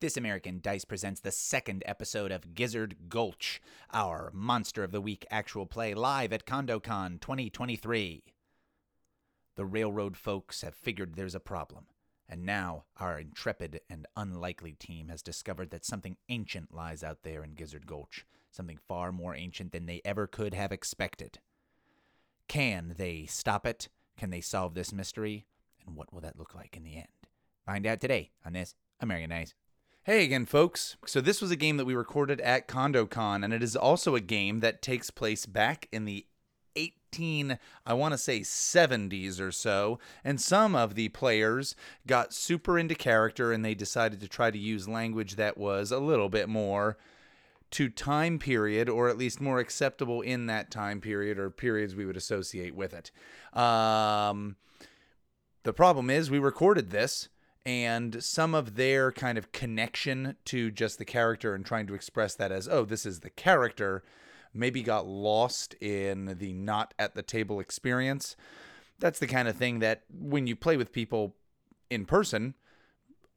This American Dice presents the second episode of Gizzard Gulch, our Monster of the Week actual play live at CondoCon 2023. The railroad folks have figured there's a problem, and now our intrepid and unlikely team has discovered that something ancient lies out there in Gizzard Gulch, something far more ancient than they ever could have expected. Can they stop it? Can they solve this mystery? And what will that look like in the end? Find out today on this American Dice. Hey again, folks. So, this was a game that we recorded at CondoCon, and it is also a game that takes place back in the 18, I want to say 70s or so. And some of the players got super into character and they decided to try to use language that was a little bit more to time period, or at least more acceptable in that time period or periods we would associate with it. Um, the problem is, we recorded this, and some of their kind of connection to just the character and trying to express that as, oh, this is the character, maybe got lost in the not at the table experience. That's the kind of thing that when you play with people in person,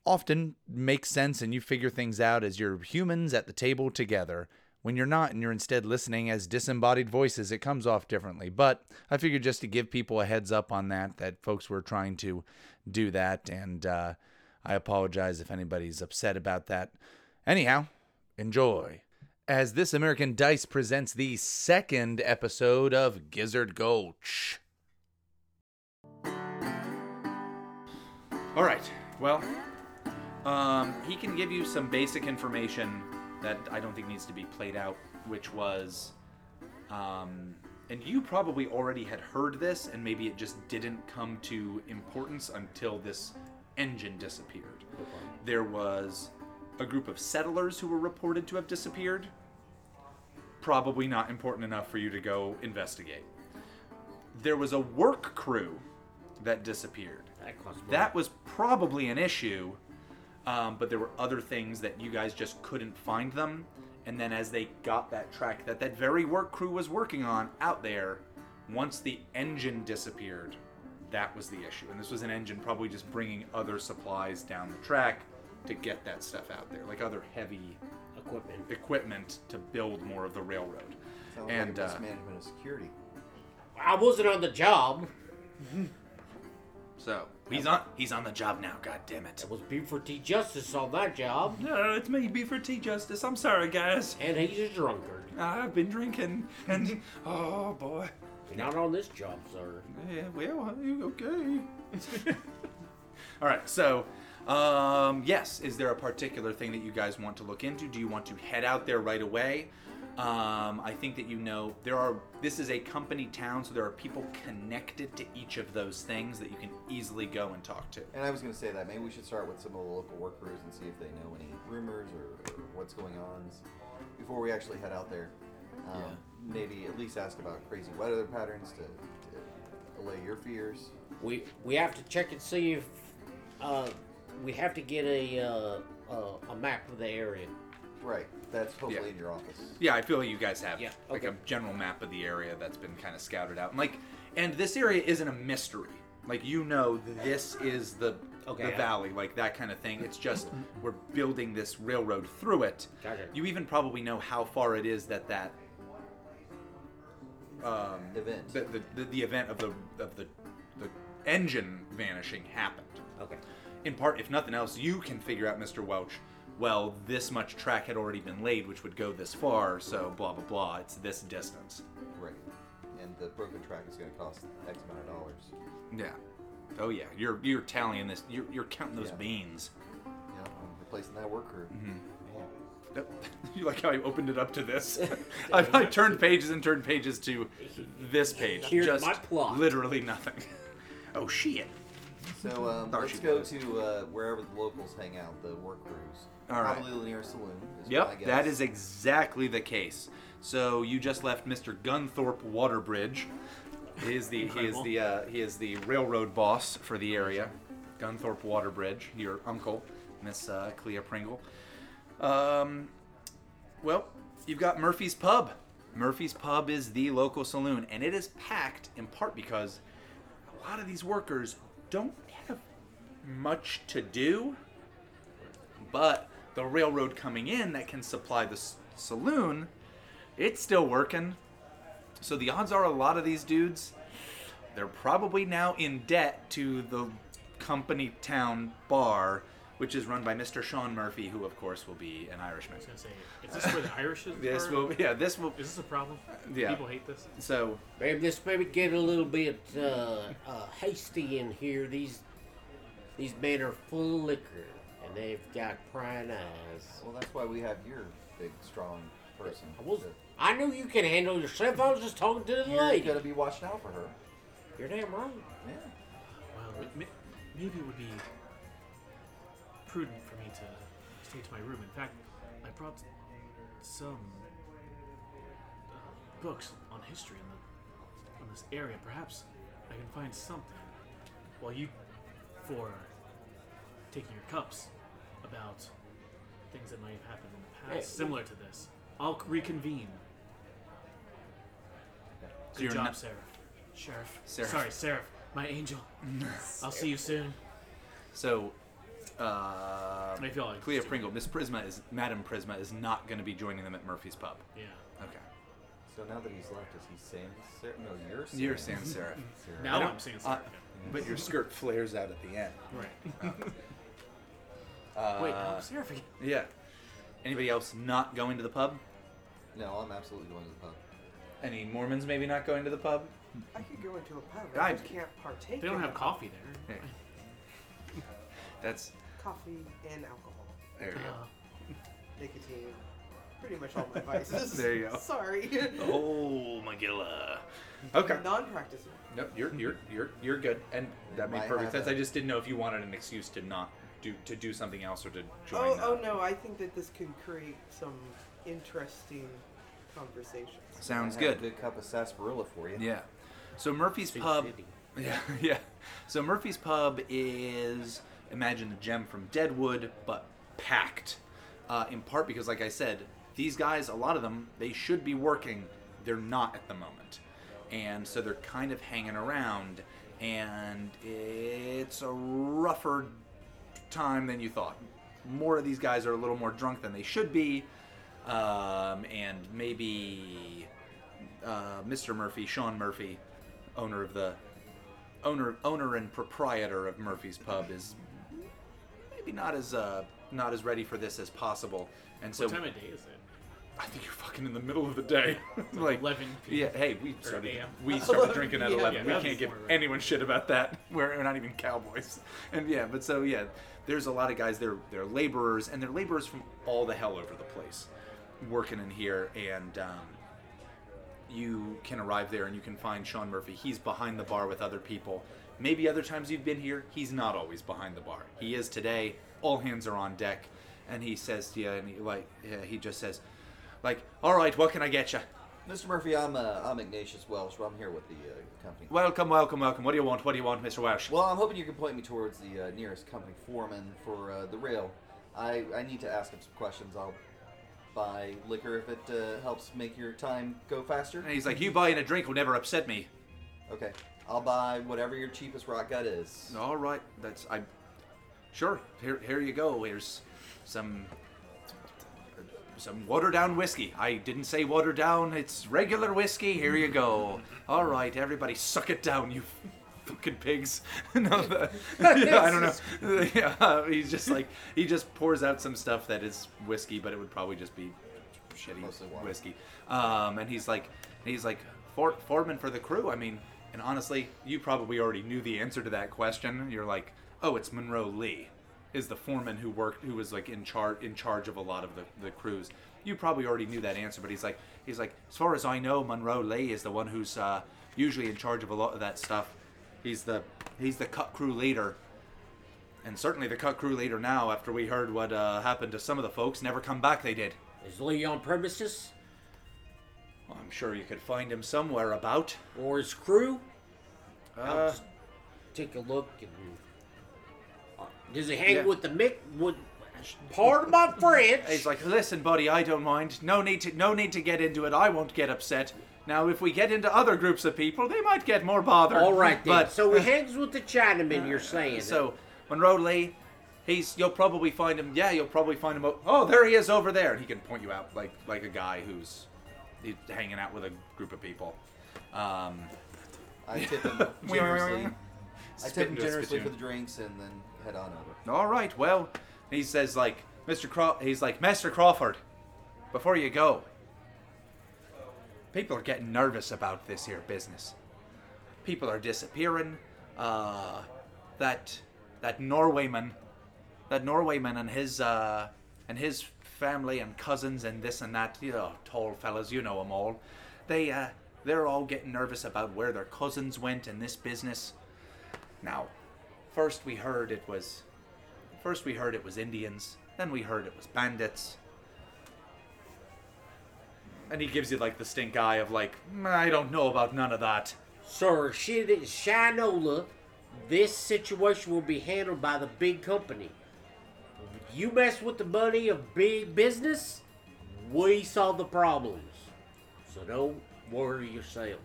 often makes sense and you figure things out as you're humans at the table together. When you're not and you're instead listening as disembodied voices, it comes off differently. But I figured just to give people a heads up on that, that folks were trying to do that. And uh, I apologize if anybody's upset about that. Anyhow, enjoy. As This American Dice presents the second episode of Gizzard Gulch. All right. Well, um, he can give you some basic information that I don't think needs to be played out, which was, um, and you probably already had heard this, and maybe it just didn't come to importance until this engine disappeared. There was a group of settlers who were reported to have disappeared. Probably not important enough for you to go investigate. There was a work crew that disappeared. That. That was probably an issue, um, but there were other things that you guys just couldn't find them. And then as they got that track that that very work crew was working on out there, once the engine disappeared, that was the issue. And this was an engine probably just bringing other supplies down the track to get that stuff out there, like other heavy equipment. equipment to build more of the railroad. Sounds And, like uh, mismanagement of security. I wasn't on the job. So he's on he's on the job now. God damn it! It was Buford T. Justice on that job, No, it's me, Buford T. Justice. I'm sorry, guys. and he's a drunkard. I've been drinking, and oh boy. Not on this job, sir. Yeah, well, okay. All right, so um, yes, is there a particular thing that you guys want to look into? Do you want to head out there right away? Um, I think that you know there are. This is a company town, so there are people connected to each of those things that you can easily go and talk to. And I was going to say that maybe we should start with some of the local workers and see if they know any rumors or, or what's going on before we actually head out there. Um, Maybe at least ask about crazy weather patterns to, to allay your fears. We we have to check and see if uh, we have to get a uh, uh, a map of the area. Right. That's hopefully Yeah. in your office. Yeah, I feel like you guys have Yeah, like a okay. general map of the area that's been kind of scouted out. And like, and this area isn't a mystery. Like you know, this is the Okay, the yeah. valley, like that kind of thing. It's just we're building this railroad through it. Gotcha. You even probably know how far it is that that um, Event. the, the, the, the event of the of the the engine vanishing happened. Okay. In part, if nothing else, you can figure out, Mr. Welch. Well, this much track had already been laid, which would go this far. So blah blah blah. It's this distance. Right. And the broken track is going to cost X amount of dollars. Yeah. Oh yeah. You're you're tallying this. You're you're counting those Yeah. beans. Yeah. I'm replacing that work crew. Mm-hmm. Man. You like how I opened it up to this? I, I turned pages and turned pages to this page. Here's just my plot. literally nothing. Oh shit. So um, There let's she go to uh, wherever the locals hang out, the work crews. All right. Probably the nearest saloon. Is my Yep, guess. that is exactly the case. So you just left Mr. Gunthorpe Waterbridge. He is the he is the uh, he is the railroad boss for the area. Gunthorpe Waterbridge, your uncle, Miss uh, Clea Pringle. Um, well, you've got Murphy's Pub. Murphy's Pub is the local saloon, and it is packed in part because a lot of these workers don't have much to do, but the railroad coming in that can supply the s- saloon, it's still working. So the odds are a lot of these dudes, they're probably now in debt to the company town bar, which is run by Mr. Sean Murphy, who of course will be an Irishman. I was gonna say, is this where the Irish is? This are? will, yeah, this will. Is this a problem? Yeah. People hate this. So Maybe this maybe get a little bit uh, uh, hasty in here. These these men are full of liquor and they've got prying eyes. Well, that's why we have your big, strong person. I was- to- I knew you can handle yourself. I was just talking to the lady. You're lady. gonna be watching out for her. You're damn right. Yeah. Well, ma- ma- maybe it would be prudent for me to stay to my room. In fact, I brought some uh, books on history in, the, in this area. Perhaps I can find something while you for taking your cups about things that might have happened in the past, Hey, similar to this. I'll reconvene. So Good you're job, not- Seraph. Sheriff. Seraph. Sorry, Seraph. My angel. I'll see you soon. So, uh, I feel like Clea. Pringle, Miss Prisma is Madam Prisma is not going to be joining them at Murphy's Pub. Yeah. Okay, So now that he's left, is he Sans Serif? No, you're Sans you're sans serif, Serif. Now don't- I'm seeing uh, but your skirt flares out at the end. again. Right. Uh, Wait, now I'm Seraph again. yeah. Anybody else not going to the pub? No, I'm absolutely going to the pub. Any Mormons maybe not going to the pub? I could go into a pub. I- I just can't partake. They don't in have the coffee there. Hey. That's Coffee and alcohol, there you go. Uh, nicotine, pretty much all my vices. There you go. Sorry. Oh, Magilla. Okay. Non-practicing. No, you're you're you're you're good, and that made Might perfect have sense. a- I just didn't know if you wanted an excuse to not do to do something else or to join. Oh, the- oh no! I think that this could create some interesting conversations. Sounds I have good. A good cup of sarsaparilla for you. Yeah. So Murphy's Big Pub. city. Yeah, yeah. So Murphy's Pub is imagine the gem from Deadwood, but packed. Uh, in part because, like I said, these guys, a lot of them, they should be working. They're not at the moment, and so they're kind of hanging around. And it's a rougher time than you thought. More of these guys are a little more drunk than they should be, um, and maybe uh, Mr. Murphy, Sean Murphy, owner of the owner owner and proprietor of Murphy's Pub, is maybe not as uh, not as ready for this as possible. And so what time of day is it? I think you're fucking in the middle of the day, like 11 p.m. Yeah, hey, we started we started drinking at PM. eleven. Yeah, we can't give right. anyone shit about that. We're, we're not even cowboys. And yeah, but so yeah, there's a lot of guys. They're they're laborers, and they're laborers from all the hell over the place, working in here. And um, you can arrive there and you can find Sean Murphy. He's behind the bar with other people. Maybe other times you've been here, he's not always behind the bar. He is today. All hands are on deck, and he says to you, and he like he just says, like, "All right, what can I get you?" Mr. Murphy, I'm uh, I'm Ignatius Welsh. I'm here with the uh, company. Welcome, welcome, welcome. What do you want? What do you want, Mr. Welsh? Well, I'm hoping you can point me towards the uh, nearest company foreman for uh, the rail. I, I need to ask him some questions. I'll buy liquor if it uh, helps make your time go faster. And he's like, you buying a drink will never upset me. Okay, I'll buy whatever your cheapest rock gut is. All right, that's I. Sure, here, here you go. Here's some some watered down whiskey. I didn't say watered down. It's regular whiskey. Here you go. All right, everybody, suck it down, you fucking pigs. no, the, yeah, I don't know. Yeah, he's just like he just pours out some stuff that is whiskey, but it would probably just be shitty whiskey. Um, and he's like, he's like, For, foreman for the crew. I mean, and honestly, you probably already knew the answer to that question. You're like, oh, it's Monroe Lee, is the foreman who worked, who was like in charge, in charge of a lot of the, the crews. You probably already knew that answer, but he's like, he's like, as far as I know, Monroe Lee is the one who's uh, usually in charge of a lot of that stuff. He's the, he's the cut crew leader. And certainly the cut crew leader now, after we heard what uh, happened to some of the folks, never come back. They did. Is Lee on premises? Well, I'm sure you could find him somewhere about. Or his crew? I'll Uh, just take a look and. Uh, does he hang Yeah. with the Mick? With, pardon my French. he's like, listen, buddy, I don't mind. No need to, no need to get into it. I won't get upset. Now, if we get into other groups of people, they might get more bothered. All right then. But so he hangs with the Chinaman. You're saying? so Monroe Lee, He's you'll probably find him. Yeah, you'll probably find him. o- Oh, there he is over there, and he can point you out like like a guy who's he's hanging out with a group of people. Um, I tip him generously. I tip him generously for the drinks and then head on over. All right. Well, he says like Mr. Craw. He's like Master Crawford. Before you go, people are getting nervous about this here business. People are disappearing. Uh, that that Norwayman, that Norwayman and his uh, and his family and cousins and this and that. You know, tall fellas. You know them all. They uh, they're all getting nervous about where their cousins went in this business. Now, first we heard it was First we heard it was Indians, then we heard it was bandits. And he gives you like the stink eye of like, "Mm, I don't know about none of that. Sir, shit, Shinola, this situation will be handled by the big company. You mess with the money of big business, we solve the problems. So don't worry yourself.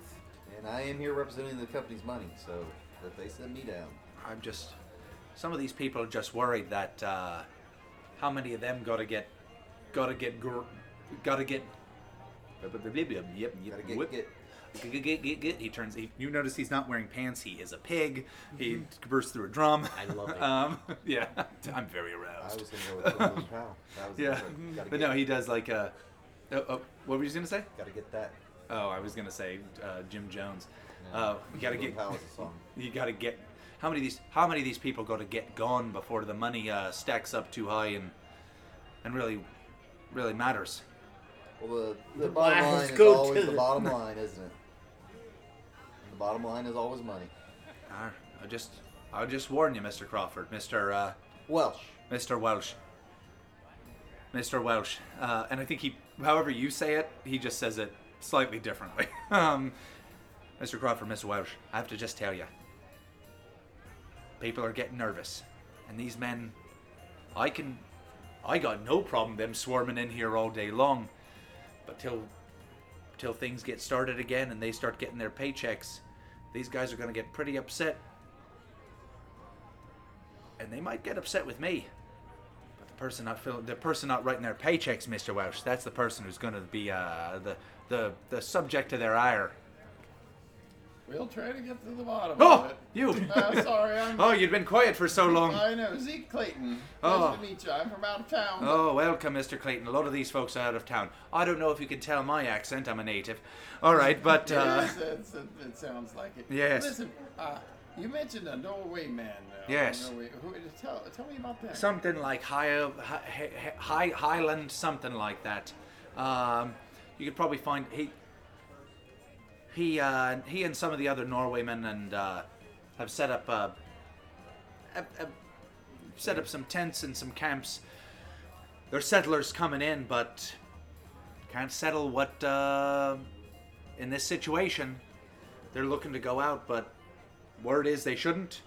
And I am here representing the company's money, so if they send me down, I'm just, some of these people are just worried that uh, how many of them gotta get, gotta get, gr- gotta get. Yep, yep, get get. Get, get, get, get. He turns. He, you notice he's not wearing pants. He is a pig. He bursts through a drum. I love it. Um, yeah, I'm very aroused. I was gonna go with Boom Pow. That was Yeah, but get, no, he does like a. Oh, oh, what were you gonna say? Gotta get that. Oh, I was gonna say uh, Jim Jones. Yeah. Uh, you gotta Boom Boom get. Pow is a song. You gotta get. How many of these? How many of these people got to get gone before the money uh, stacks up too high and and really, really matters? Well, the, the The bottom lines line is go always to the the- bottom line, isn't it? The bottom line is always money. I, I just, I'll just warn you, Mr. Crawford, Mr. Uh, Welsh. Mr. Welsh. Mr. Welsh. Uh, and I think he, however you say it, he just says it slightly differently. um, Mr. Crawford, Mr. Welsh, I have to just tell you. People are getting nervous. And these men, I can, I got no problem them swarming in here all day long. But till, till things get started again and they start getting their paychecks, these guys are going to get pretty upset. And they might get upset with me. But the person not filling, the person not writing their paychecks, Mr. Welsh, that's the person who's going to be uh, the, the, the subject of their ire. We'll try to get to the bottom of Oh, it. you! Uh, sorry, I'm. Oh, you'd been quiet for so long. I know Zeke Clayton. Nice Oh. to meet you. I'm from out of town. Oh, welcome, Mr. Clayton. A lot of these folks are out of town. I don't know if you can tell my accent. I'm a native. All right, but uh, yes, it's, it, it sounds like it. Yes. Listen, uh, you mentioned a Norway man. Uh, Yes. Norway. Who, tell, tell me about that. something like high, high, high Highland, something like that. Um, you could probably find he. He, uh, he and some of the other Norwaymen and uh, have set up uh, have, have set up some tents and some camps. They're settlers coming in, but can't settle what uh, in this situation. They're looking to go out, but word is they shouldn't.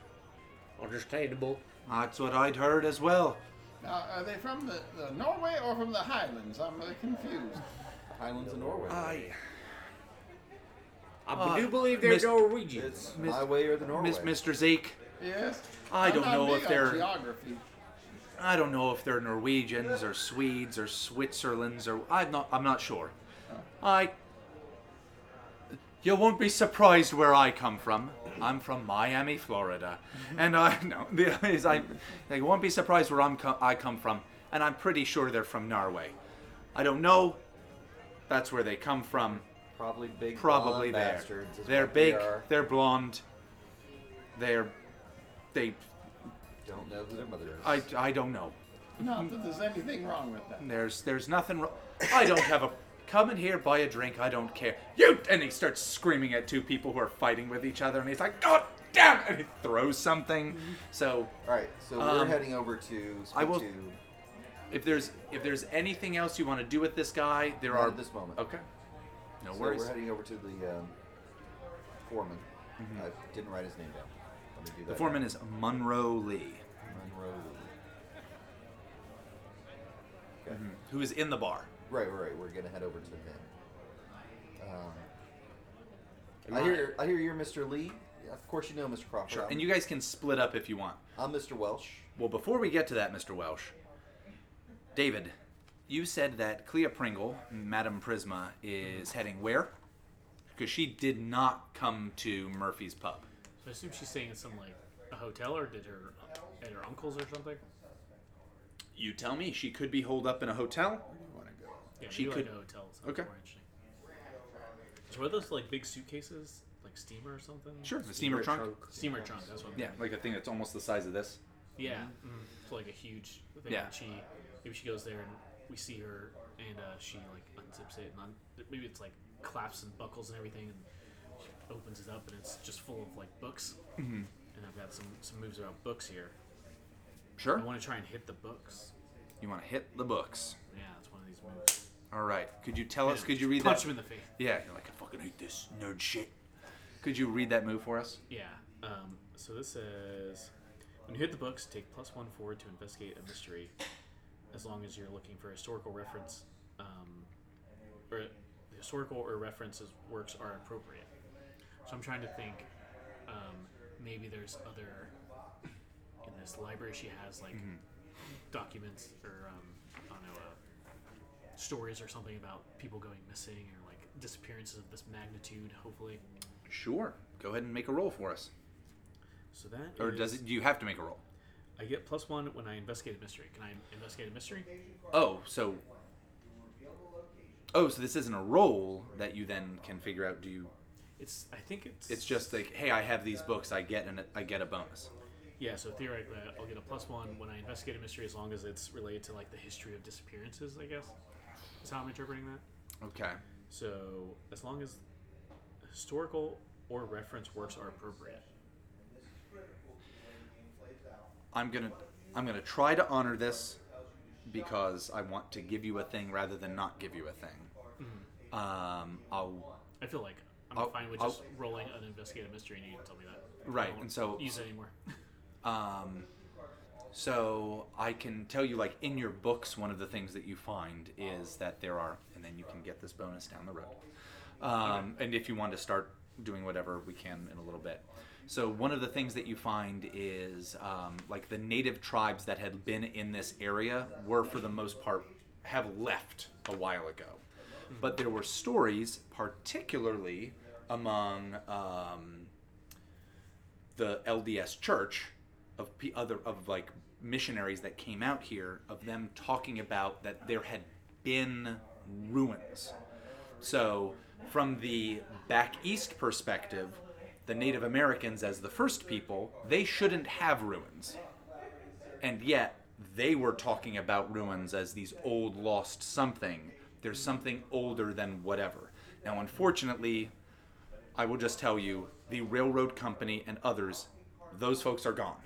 Understandable. That's what I'd heard as well. Now, are they from the, the Norway or from the Highlands? I'm uh, confused. Highlands of Norway. I, I Uh, do believe they're Mis- Norwegians. It's Mis- my way or the Norway. Miss, Mr. Zeke, Yes. I I'm don't not know big if on they're- geography. I don't know if they're Norwegians or Swedes or Switzerlands or I'm not. I'm not sure. I. You won't be surprised where I come from. I'm from Miami, Florida, and I no. The is I. They won't be surprised where I'm co- I come from, and I'm pretty sure they're from Norway. I don't know. That's where they come from. Probably big. Probably blonde there. bastards is They're what they big. are. They're blonde. They're. They. Don't know who their mother is. I. I don't know. Not that there's anything wrong with that. There's there's nothing wrong. I don't have a come in here buy a drink. I don't care. You and he starts screaming at two people who are fighting with each other, and he's like, God damn! it," And he throws something. So All right, so we're Um, heading over to. I will- To, if there's if there's anything else you want to do with this guy, there Not are at this moment. Okay. No so worries. we're heading over to the um, foreman. I didn't write his name down. Let me do that. Mm-hmm. the foreman is Monroe Lee, Monroe. Okay. who is in the bar. Right, right, right. We're gonna head over to him. Um, I hear, I hear you're Mr. Lee. Of course, you know Mr. Crawford. Sure. I'm, And you guys can split up if you want. I'm Mr. Welsh. Well, before we get to that, Mr. Welsh, David, you said that Clea Pringle, Madame Prisma, is mm-hmm. heading where? Because she did not come to Murphy's Pub. So I assume she's staying in some like a hotel, or did her uh, at her uncle's or something? You tell me. She could be holed up in a hotel. Yeah, She maybe could- like a hotel. sounds Okay. More interesting. So are those like big suitcases, like steamer or something? Sure, the steamer trunk. Steamer trunk. That's what. I'm Yeah, thinking. like a thing that's almost the size of this. Yeah. Mm-hmm. Mm, so like a huge thing. Yeah. She maybe she goes there and we see her and uh, she like unzips it and un- maybe it's like claps and buckles and everything and she opens it up and it's just full of like books. Mm-hmm. And I've got some some moves about books here. Sure. I want to try and hit the books. You want to hit the books. Yeah, it's one of these moves. All right. Could you tell us? Yeah, Could you read punch that? him in the face. Yeah. You're like, I fucking hate this nerd shit. Could you read that move for us? Yeah. Um, so this says, when you hit the books, take plus one forward to investigate a mystery, as long as you're looking for historical reference, um, or historical or references works are appropriate. So I'm trying to think. Um, maybe there's other in this library. She has like documents or um, I don't know. Uh, stories or something about people going missing or like disappearances of this magnitude hopefully Sure. Go ahead and make a roll for us. so that Or does it? Do you have to make a roll? I get plus one when I investigate a mystery. Can I investigate a mystery? Oh, so. Oh, so this isn't a roll that you then can figure out. Do you? It's. I think it's. It's just like, hey, I have these books. I get an I get a bonus. Yeah. So theoretically, I'll get a plus one when I investigate a mystery, as long as it's related to like the history of disappearances. I guess is how I'm interpreting that. Okay. So as long as historical or reference works are appropriate. I'm gonna I'm gonna try to honor this because I want to give you a thing rather than not give you a thing. Um, I'll I feel like I'm I'll- fine with I'll- just rolling an investigative mystery, and you can tell me that. Right, and so- use it anymore. Um, so I can tell you, like in your books, one of the things that you find is that there are, and then you can get this bonus down the road. Um, and if you want to start doing whatever, we can in a little bit. So one of the things that you find is um, like the native tribes that had been in this area were, for the most part, have left a while ago. But there were stories, particularly among um, the LDS Church of pe- other of like missionaries that came out here of them talking about that there had been ruins. So from the back east perspective, the Native Americans as the first people, they shouldn't have ruins. And yet they were talking about ruins as these old lost something. There's something older than whatever. Now unfortunately, I will just tell you, the railroad company and others, those folks are gone.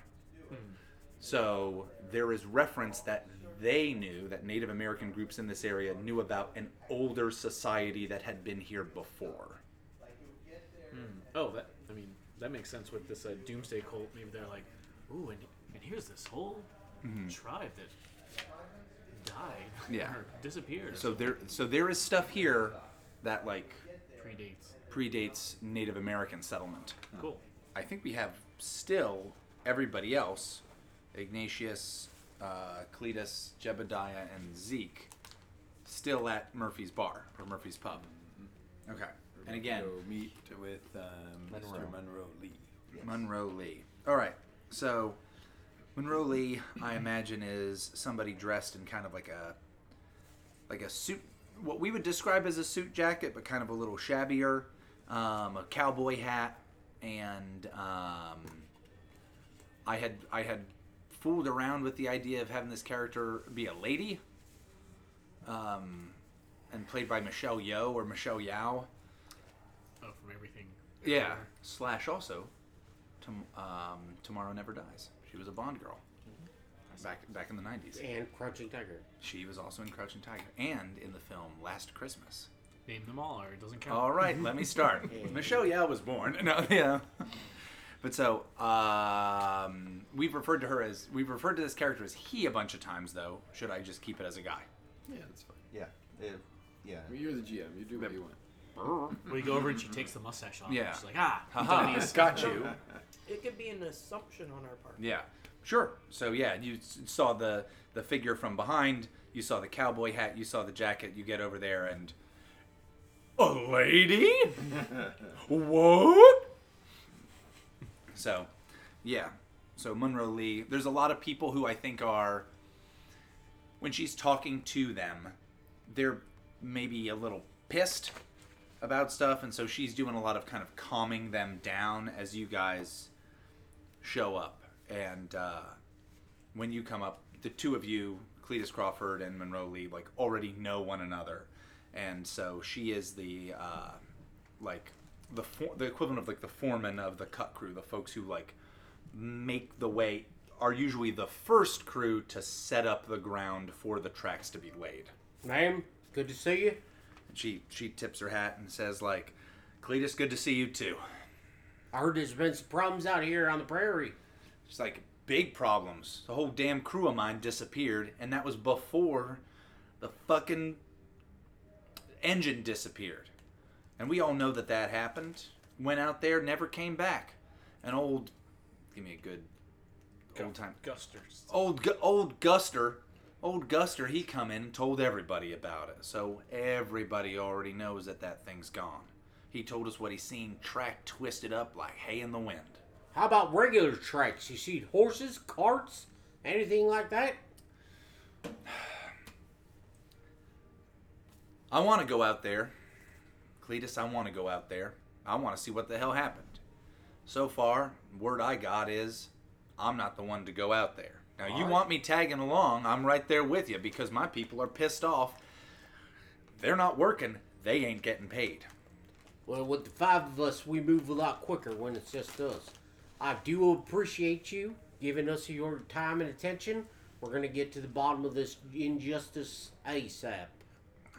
So there is reference that they knew that Native American groups in this area knew about an older society that had been here before. Hmm. Oh, that that makes sense with this uh, doomsday cult. Maybe they're like, ooh, and and here's this whole tribe that died Yeah. or disappeared. So there so there is stuff here that like predates. predates Native American settlement. Cool. I think we have still everybody else, Ignatius, uh, Cletus, Jebediah, and Zeke, still at Murphy's Bar or Murphy's Pub. Okay. And again, Go meet with um, Mr. Monroe. Monroe Lee. Monroe Lee. All right. So Monroe Lee, I imagine, is somebody dressed in kind of like a like a suit, what we would describe as a suit jacket, but kind of a little shabbier, um, a cowboy hat, and um, I had I had fooled around with the idea of having this character be a lady, um, and played by Michelle Yeoh or Michelle Yao. From everything. Yeah. Slash also, tom- um, Tomorrow Never Dies. She was a Bond girl. Back back in the nineties. And Crouching Tiger. She was also in Crouching Tiger and in the film Last Christmas. Name them all, or it doesn't count. All right, let me start. Michelle Yeoh was born. No, yeah. But so um, we've referred to her as we've referred to this character as he a bunch of times though. Should I just keep it as a guy? Yeah, that's fine. Yeah. It, yeah. I mean, you're the GM. You do what you want. We go over and she takes the mustache off. Yeah. She's like, ah, Haha, dummies. got you. It could be an assumption on our part. Yeah. Sure. So yeah, you s- saw the the figure from behind. You saw the cowboy hat. You saw the jacket. You get over there and a lady. what? So, yeah. So Monroe Lee. There's a lot of people who I think are when she's talking to them, they're maybe a little pissed about stuff, and so she's doing a lot of kind of calming them down as you guys show up. And uh, when you come up, the two of you, Cletus Crawford and Monroe Lee, like already know one another, and so she is the uh, like the for- the equivalent of like the foreman of the cut crew, the folks who like make the way are usually the first crew to set up the ground for the tracks to be laid. Ma'am, good to see you. And she she tips her hat and says like, Cletus, good to see you too. I heard there's been some problems out here on the prairie. She's like, big problems. The whole damn crew of mine disappeared, and that was before the fucking engine disappeared. And we all know that that happened. Went out there, never came back. An old, give me a good old time. Gusters. Old old Guster, old Guster, he come in and told everybody about it. So everybody already knows that that thing's gone. He told us what he seen, track twisted up like hay in the wind. How about regular tracks? You see horses, carts, anything like that? I want to go out there. Cletus, I want to go out there. I want to see what the hell happened. So far, word I got is I'm not the one to go out there. Now, you Alright. want me tagging along, I'm right there with you because my people are pissed off. They're not working, they ain't getting paid. Well, with the five of us, we move a lot quicker when it's just us. I do appreciate you giving us your time and attention. We're gonna get to the bottom of this injustice ASAP.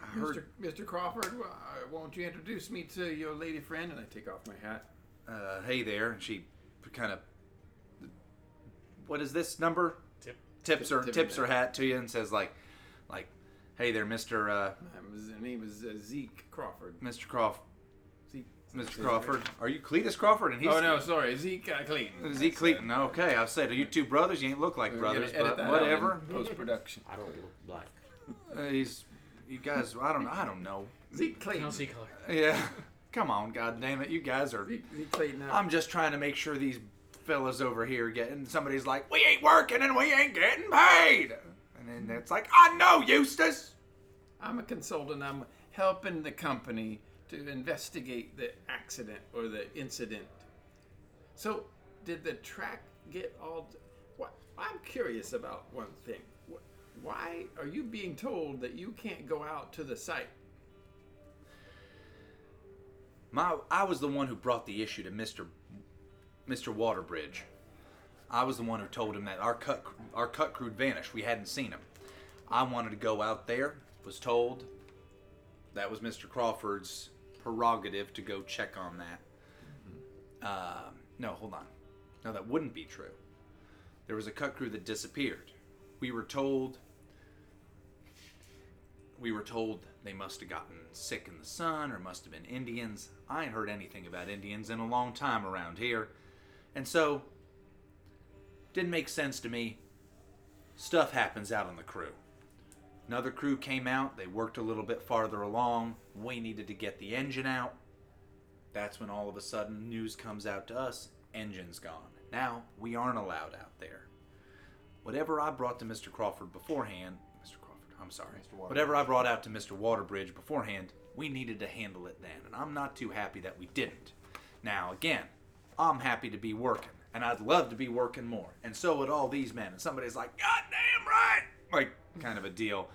I heard, Mr. Mr. Crawford, uh, won't you introduce me to your lady friend? And I take off my hat. uh, hey there, and she kind of, what is this number? Tip. Tips her Tip- tip tips it her hat to you and says like, like, hey there, Mister uh, his name is uh, Zeke Crawford. Mister Crawford. Zeke. Mr. Crawford. Are you Cletus Crawford? And he's Oh no, sorry, Zeke uh, Clayton. Zeke Clayton. Okay, I said, are you two brothers? You ain't look like brothers, but whatever. Post production. I don't look black. Uh, he's, you guys. I don't. I don't know. Zeke Clayton. Now see color. Yeah. Come on, God damn it, you guys are. Zeke, Zeke Clayton. uh, I'm just trying to make sure these fellas over here getting somebody's like, we ain't working and we ain't getting paid. And then it's like, I know, Eustace. I'm a consultant. I'm helping the company to investigate the accident or the incident. So, did the track get all? What? I'm curious about one thing. Why are you being told that you can't go out to the site? My, I was the one who brought the issue to Mister, Mister Waterbridge. I was the one who told him that our cut, our cut crew vanished. We hadn't seen him. I wanted to go out there. Was told that was Mister Crawford's prerogative to go check on that. Uh, no, hold on. No, that wouldn't be true. There was a cut crew that disappeared. We were told. We were told they must have gotten sick in the sun or must have been Indians. I ain't heard anything about Indians in a long time around here. And so, didn't make sense to me. Stuff happens out on the crew. Another crew came out, they worked a little bit farther along. We needed to get the engine out. That's when all of a sudden news comes out to us engine's gone. Now, we aren't allowed out there. Whatever I brought to Mr. Crawford beforehand, Mr. Crawford, I'm sorry. Mr. Whatever I brought out to Mr. Waterbridge beforehand, we needed to handle it then. And I'm not too happy that we didn't. Now, again, I'm happy to be working. And I'd love to be working more. And so would all these men. And somebody's like, God damn right! Like, kind of a deal.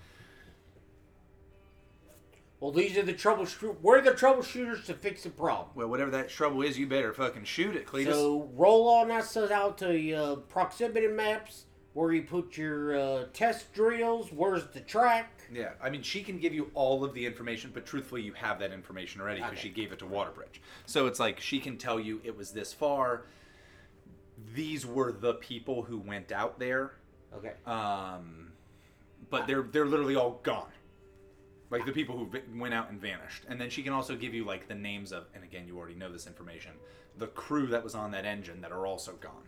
Well, these are the troubleshoot. We're the troubleshooters to fix the problem. Well, whatever that trouble is, you better fucking shoot it, Cletus. So roll on us out to uh, proximity maps where you put your uh, test drills. Where's the track? Yeah, I mean, she can give you all of the information, but truthfully, you have that information already because Okay. she gave it to Waterbridge. So it's like she can tell you it was this far. These were the people who went out there, Okay. um, but they're they're literally all gone. Like the people who vi- went out and vanished, and then she can also give you like the names of, and again, you already know this information, the crew that was on that engine that are also gone.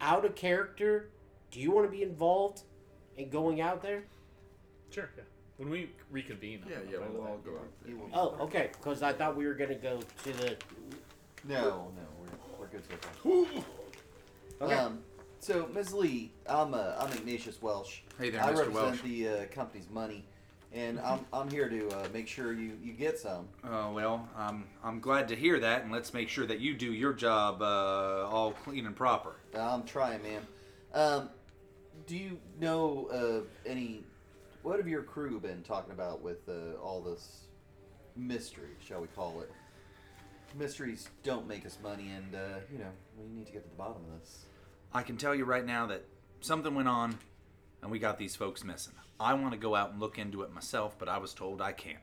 Out of character, do you want to be involved in going out there? Sure. Yeah. When we reconvene. Yeah, yeah, I'll we'll all go out there. Oh, okay. Because I thought we were gonna go to the. No, no, we're, we're good so far. Okay. Um, so, Ms. Lee, I'm uh, I'm Ignatius Welsh. Hey there, I Mr. represent Welsh. the uh, company's money, and I'm, I'm here to uh, make sure you, you get some. Oh well, um, I'm glad to hear that, and let's make sure that you do your job uh, all clean and proper. I'm trying, ma'am. Um, do you know uh, any? What have your crew been talking about with uh, all this mystery, shall we call it? Mysteries don't make us money, and uh, you know we need to get to the bottom of this. I can tell you right now that something went on, and we got these folks missing. I want to go out and look into it myself, but I was told I can't.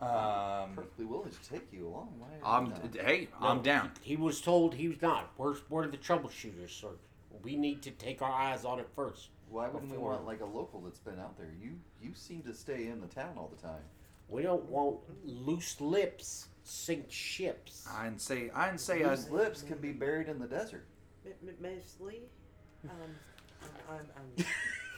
Um, Perfectly willing to take you along. Why? I'm not? hey, I'm No, down. He was told he was not. We're, we're the troubleshooters, sir. We need to take our eyes on it first. Why wouldn't we before- want like a local that's been out there? You you seem to stay in the town all the time. We don't want loose lips sink ships. I didn't say I didn't say I. Whose lips can be buried in the desert. M- M- Miss Lee, um, I'm, I'm,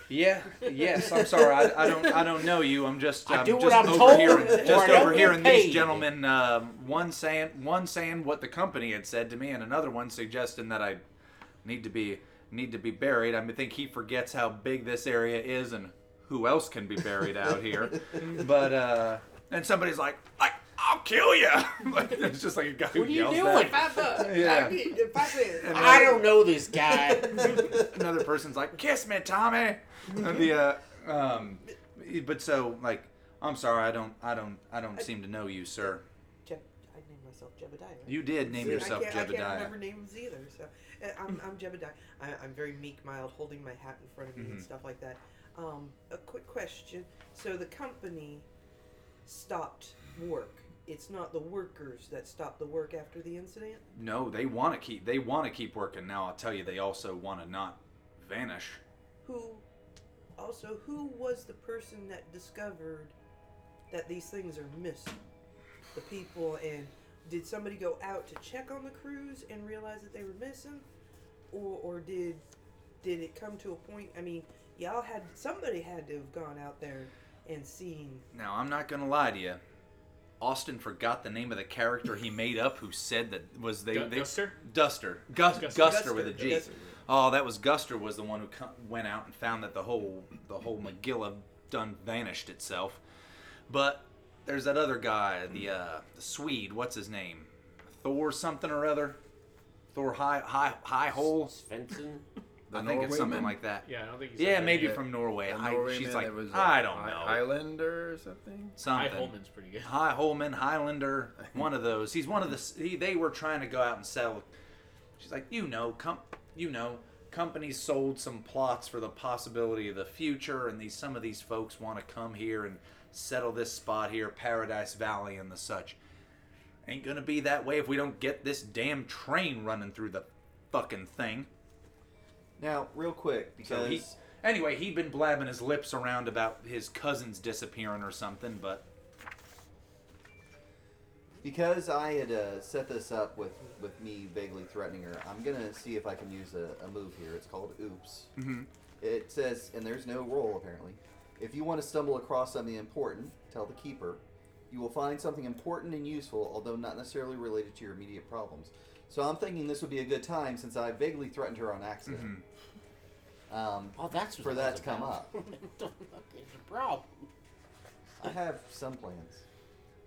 Yeah, yes. I'm sorry. I, I don't. I don't know you. I'm just. I I'm do what just I'm told, overhearing. or I just don't overhearing get these gentlemen. Um, one saying one saying what the company had said to me, and another one suggesting that I need to be need to be buried. I think he forgets how big this area is and who else can be buried out here. but uh, and somebody's like, like I'll kill you. like it's just like a guy who What are you yells doing? that. Yeah. And I don't know this guy. another person's like, "Kiss me, Tommy." And the uh, um, but so like, I'm sorry, I don't, I don't, I don't seem to know you, sir. Je- I named myself Jebediah. You did name See, yourself I can't, I can't Jebediah. remember names either. So Uh, I'm, mm. I'm Jebediah. I, I'm very meek, mild, holding my hat in front of me and mm-hmm. stuff like that. Um, a quick question. So the company stopped work. It's not the workers that stopped the work after the incident. No, they want to keep, they want to keep working. Now I'll tell you, they also want to not vanish. Who, also, who was the person that discovered that these things are missing? The people, and did somebody go out to check on the crews and realize that they were missing, or or did did it come to a point? I mean, y'all had somebody had to have gone out there and seen. Now I'm not gonna lie to you. Austin forgot the name of the character he made up who said that was they, Gu- they Guster? Duster Gus, Guster. Guster, with a G. Guster. Oh, that was Guster was the one who co- went out and found that the whole the whole Megillah done vanished itself. But there's that other guy, the uh, the Swede. What's his name? Thor something or other. Thor High High High Hole. Svensson. I think it's something Norwayman? like that. Yeah, I don't think he's Yeah, okay. maybe Yeah. from Norway. I, Norway she's like, was, I don't know. Highlander or something. Hi something. Holman's pretty good. High Holman, Highlander, one of those. He's one of the. He, they were trying to go out and sell. She's like, you know, com- you know, companies sold some plots for the possibility of the future, and these some of these folks want to come here and settle this spot here, Paradise Valley, and the such. Ain't gonna be that way if we don't get this damn train running through the fucking thing. Now, real quick, So because he, anyway, he'd been blabbing his lips around about his cousins disappearing or something, but because I had uh, set this up with with me vaguely threatening her, I'm gonna see if I can use a, a move here. It's called Oops. Mhm. It says, and there's no roll apparently. If you want to stumble across something important, tell the keeper. You will find something important and useful, although not necessarily related to your immediate problems. So I'm thinking this would be a good time since I vaguely threatened her on accident. Um, Oh, that's what for that that to come up. What the fuck is the problem? I have some plans.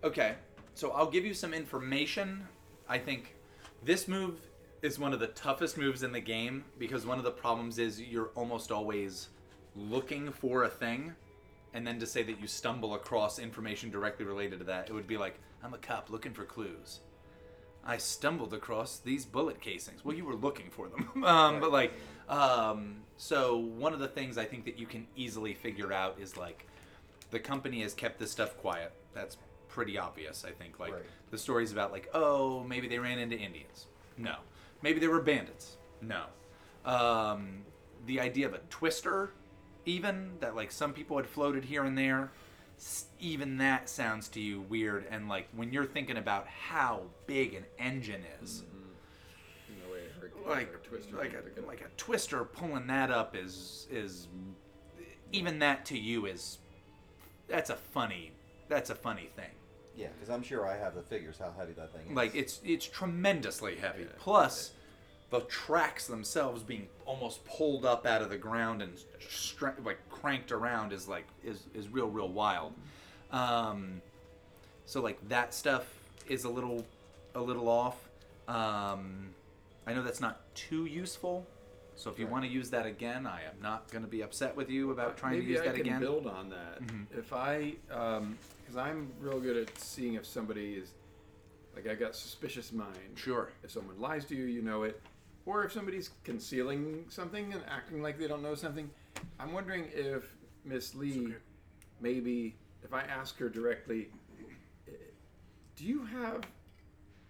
Okay, so I'll give you some information. I think this move is one of the toughest moves in the game because one of the problems is you're almost always looking for a thing, and then to say that you stumble across information directly related to that, it would be like, I'm a cop looking for clues. I stumbled across these bullet casings. Well, you were looking for them. um, but, like, um, so one of the things I think that you can easily figure out is like, the company has kept this stuff quiet. That's pretty obvious, I think. Like Right. the stories about like, oh, maybe they ran into Indians. No. Maybe they were bandits. No. Um, the idea of a twister, even that like some people had floated here and there, even that sounds to you weird. And like when you're thinking about how big an engine is, No way, hurricane. like Or a twister like a like a twister pulling that up is is even that to you is that's a funny that's a funny thing. Yeah, because I'm sure I have the figures how heavy that thing is. Like it's it's tremendously heavy. Yeah. Plus, the tracks themselves being almost pulled up out of the ground and stra- like cranked around is like is is real real wild. Um, so like that stuff is a little a little off. Um, I know that's not too useful. So if you want to use that again, I am not going to be upset with you about trying Maybe to use I that can again. build on that. If I, because I'm real good at seeing if somebody is, like I got suspicious mind. Sure. If someone lies to you, you know it. Or if somebody's concealing something and acting like they don't know something. I'm wondering if Miss Lee, maybe, if I ask her directly, do you have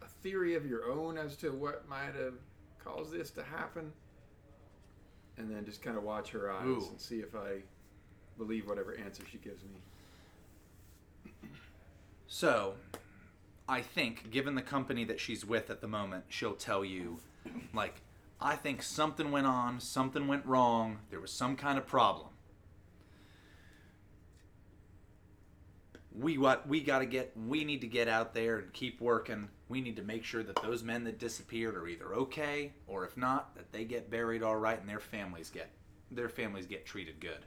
a theory of your own as to what might have caused this to happen? And then just kind of watch her eyes Ooh. and see if I believe whatever answer she gives me. So, I think, given the company that she's with at the moment, she'll tell you, like, I think something went on, something went wrong, there was some kind of problem. We what we got to get we need to get out there and keep working. We need to make sure that those men that disappeared are either okay or if not that they get buried all right and their families get their families get treated good.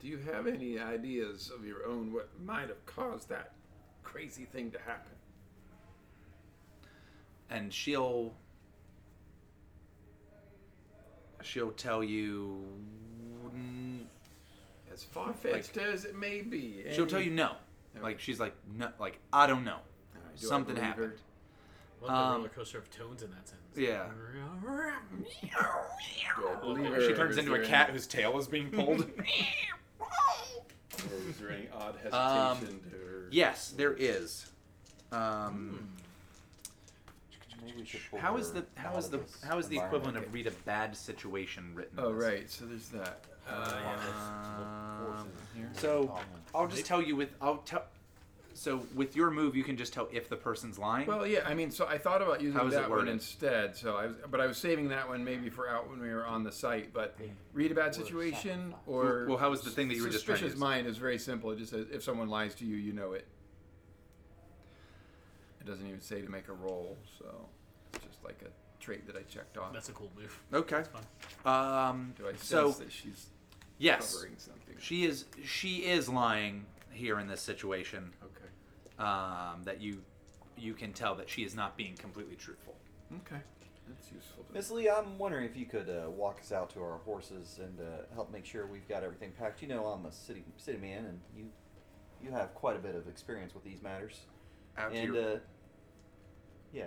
Do you have any ideas of your own what might have caused that crazy thing to happen? and she'll she'll tell you mm, As far fetched as it may be. she'll tell you no like she's like no like i don't know Alright, do something believe her? happened Love the Um, roller coaster of tones in that sentence. yeah Do I believe her, she turns into a cat any- whose tail is being pulled Or is there any odd hesitation to her? yes there is um Maybe we should pull how is her the how out is of the this how is the equivalent of read a bad situation written in Oh this? right, so there's that. Um, so I'll just tell you with I'll tell so with your move you can just tell if the person's lying Well, yeah, I mean, so I thought about using How is it that one worded? instead. So I was, but I was saving that one maybe for out when we were on the site. But read a bad situation or Well, how was the thing that you were just trying to suspicious use? mind is very simple. It just says if someone lies to you, you know it. It doesn't even say to make a roll, so it's just like a trait that I checked off. That's a cool move. okay That's fun. um Do I sense so that she's yes covering something? She is she is lying here in this situation. Okay. Um, that you you can tell that she is not being completely truthful. Okay. That's useful. To Miss Lee, I'm wondering if you could uh, walk us out to our horses and uh, help make sure we've got everything packed. You know, I'm a city city man, and you you have quite a bit of experience with these matters. Out to and your uh, yeah,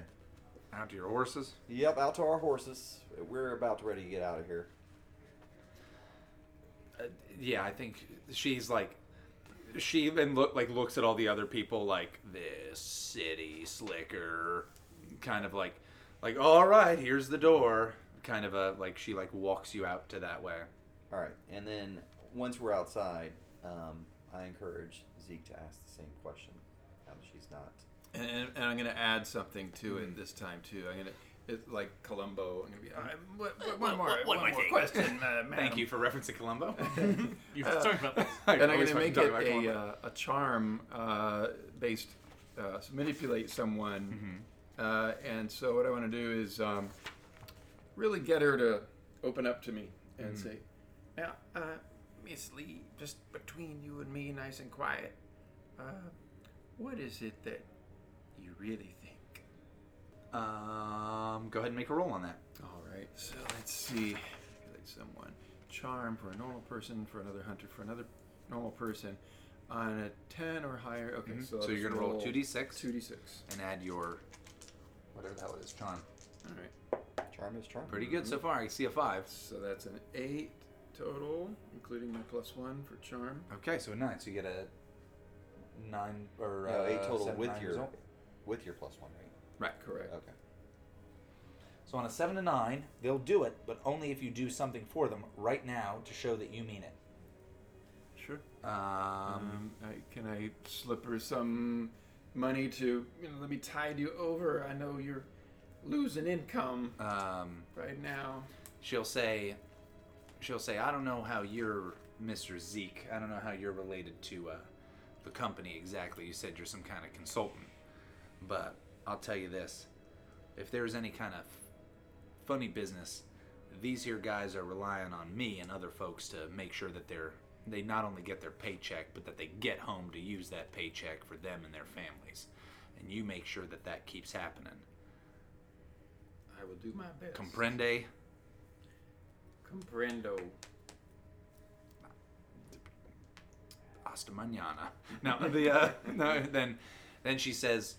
out to your horses. yep, out to our horses. We're about to ready to get out of here. Uh, yeah, I think she's like she even look like looks at all the other people like this city slicker, kind of like like all right, here's the door. Kind of a like she like walks you out to that way. All right, and then once we're outside, um, I encourage Zeke to ask the same question. Now that she's not. And, and, and I'm going to add something to it this time too. I'm going to it's like Columbo. I'm going to be uh, what, what, one more, one, more question, uh, Thank you for referencing Columbo. You've talked about this. and I'm going to fucking make it a, uh, a charm uh, based, uh, manipulate someone. Uh, and so what I want to do is um, really get her to open up to me and say, "Now, uh, Miss Lee, just between you and me, nice and quiet, uh, what is it that you really think?" Um, go ahead and make a roll on that. All right, so let's see. Manipulate someone. Charm for a normal person, for another hunter, for another normal person. On a 10 or higher. Okay, Mhm. so, So you're gonna roll 2d6. 2d6. and add your whatever the hell it is, charm. All right. Charm is charm. Pretty good so far. I see a five. So that's an 8 total, including my plus 1 for charm. Okay, so a nine. So you get a nine or No, uh, eight total seven, with nine your result. With your plus one, right? right. Correct. Okay. So on a seven to nine, they'll do it, but only if you do something for them right now to show that you mean it. Sure. Um, Um, I, can I slip her some money to, you know, let me tide you over? I know you're losing income Um, right now. she'll say, she'll say, I don't know how you're Mr. Zeke. I don't know how you're related to uh, the company exactly. You said you're some kind of consultant, but I'll tell you this: if there's any kind of funny business, these here guys are relying on me and other folks to make sure that they're they not only get their paycheck, but that they get home to use that paycheck for them and their families. And you make sure that that keeps happening. I will do my best. Comprende? Comprendo. hasta mañana. No, the uh, no, then then she says,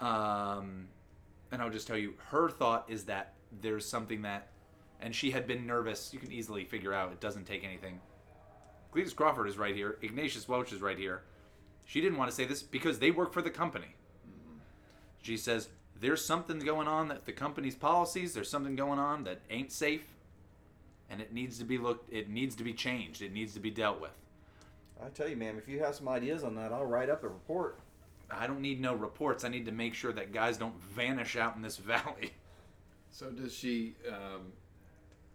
um, and I'll just tell you, her thought is that there's something that, and she had been nervous. You can easily figure out it doesn't take anything. Cletus Crawford is right here. Ignacious Welch is right here. She didn't want to say this because they work for the company. She says there's something going on that the company's policies. There's something going on that ain't safe, and it needs to be looked. It needs to be changed. It needs to be dealt with. I tell you, ma'am, if you have some ideas on that, I'll write up a report. I don't need no reports. I need to make sure that guys don't vanish out in this valley. So does she? Um,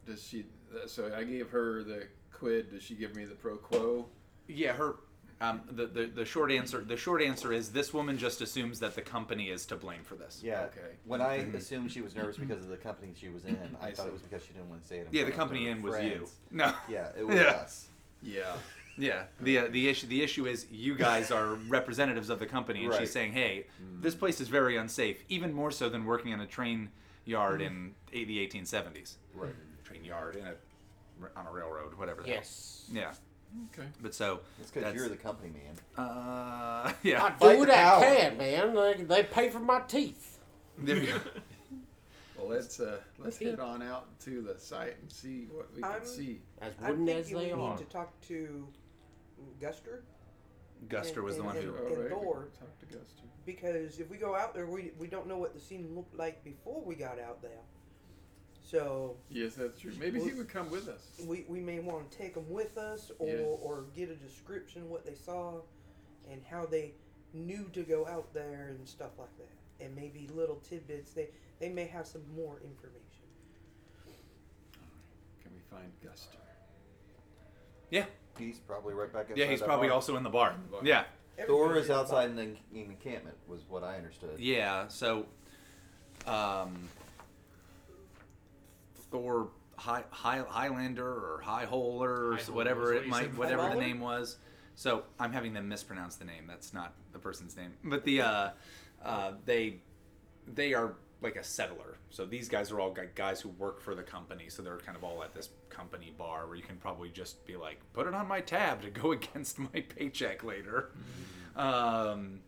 does she? uh, So I gave her the quid. Does she give me the pro quo? Yeah, her. Um, the, the the short answer the short answer is this woman just assumes that the company is to blame for this. Yeah. Okay. When I assumed she was nervous because of the company she was in, I, I thought see. it was because she didn't want to say it. Yeah, the company in was you. No. Yeah, it was Yeah. us. Yeah. Yeah. The uh, the issue the issue is you guys are representatives of the company, and Right. she's saying, "Hey, this place is very unsafe, even more so than working in a train yard in a- the 1870s. Right. Train yard in a on a railroad, whatever. the hell. Yes. Yeah. Okay. But so It's because you're the company man. uh yeah. I Fight do the what I power. can, man. They, they pay for my teeth. There we go. Well, let's uh, let's head on out to the site and see what we can I'm- see. As I'm wooden as thinking they we are. need to talk to Guster Guster was the one And- who All and right, Thor. can Talk to Guster. because if we go out there, we we don't know what the scene looked like before we got out there. So Yes, that's true. Maybe he would come with us. we, we may want to take them with us or, Yes. or get a description what they saw and how they knew to go out there and stuff like that and maybe little tidbits they they may have some more information Can we find Guster? Yeah. He's probably right back inside Yeah, he's probably bar. also in the bar. the bar. Yeah. Thor Everybody's is in the outside in the encampment, was what I understood. Yeah, so um Thor High, High, Highlander or High Holer or High whatever Holer is it what you might said. whatever the name was. So I'm having them mispronounce the name. That's not the person's name. But the uh uh they they are like a settler. So these guys are all guys who work for the company. So they're kind of all at this company bar where you can probably just be like, put it on my tab to go against my paycheck later. Um,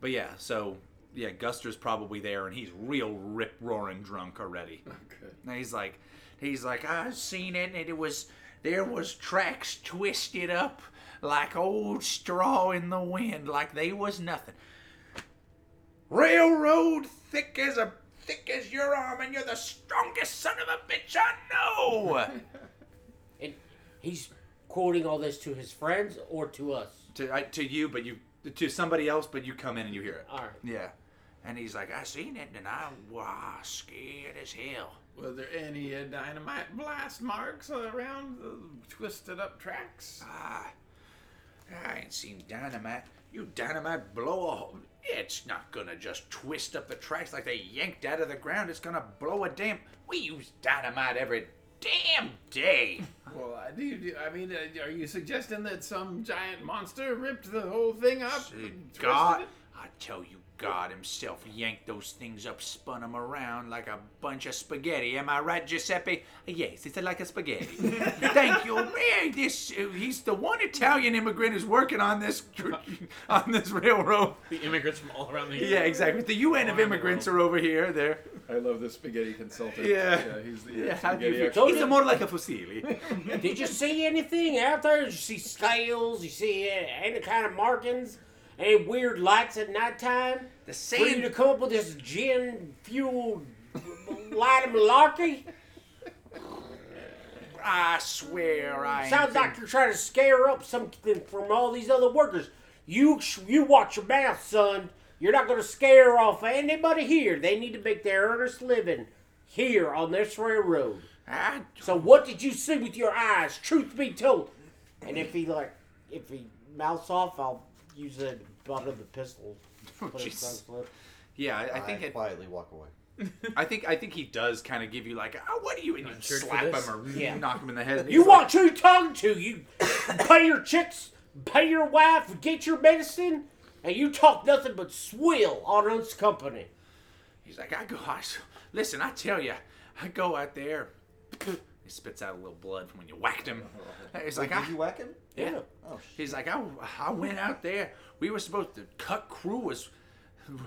but yeah, so yeah, Guster's probably there, and he's real rip roaring drunk already. Okay. And he's like, he's like, I seen it, and it was there was tracks twisted up like old straw in the wind, like they was nothing. Railroad thick as a thick as your arm, and you're the strongest son of a bitch I know. And he's quoting all this to his friends or to us. to I, to you, but you to somebody else, but you come in and you hear it. All right. Yeah. And he's like, I seen it, and I was scared as hell. Were there any uh, dynamite blast marks around the twisted up tracks? Ah, I ain't seen dynamite. You dynamite blow a hole. It's not gonna just twist up the tracks like they yanked out of the ground. It's gonna blow a damn. We use dynamite every damn day. Well, I do. I mean, uh, are you suggesting that some giant monster ripped the whole thing up? See, and twisted God. I tell you, God himself yanked those things up, spun them around like a bunch of spaghetti. Am I right, Giuseppe? Yes, it's like a spaghetti. Thank you. Man, this he's the one Italian immigrant who's working on this on this railroad. The immigrants from all around the Yeah, exactly. The UN of immigrants are over here. They're I love the spaghetti consultant. Yeah. he's the yeah. How do you spaghetti expert. He's more like a fusilli. Did you see anything out there? Did you see scales? You see uh, any kind of markings? Any weird lights at nighttime? The For you to come up with this gin fueled light of malarkey? I swear, I. Sounds like you're trying to scare up something from all these other workers. You you watch your mouth, son. You're not going to scare off anybody here. They need to make their earnest living here on this railroad. I, So what did you see with your eyes? Truth be told. And if he like, if he mouths off, I'll use the butt of the pistol. Oh, Put it jeez. across the- Yeah, I, I think it, quietly walk away. I think I think he does kind of give you like, oh, what are you? And you Insured for slap this? him or Yeah. knock him in the head. and You he's watch who you talking to. You pay your chicks, pay your wife, get your medicine, and you talk nothing but swill on us company. He's like, I go, I, s- listen, I tell you, I go out there. He spits out a little blood from when you whacked him. He's like, Did I, you whack him? yeah. Oh, He's like, I, I went out there. We were supposed to cut crew was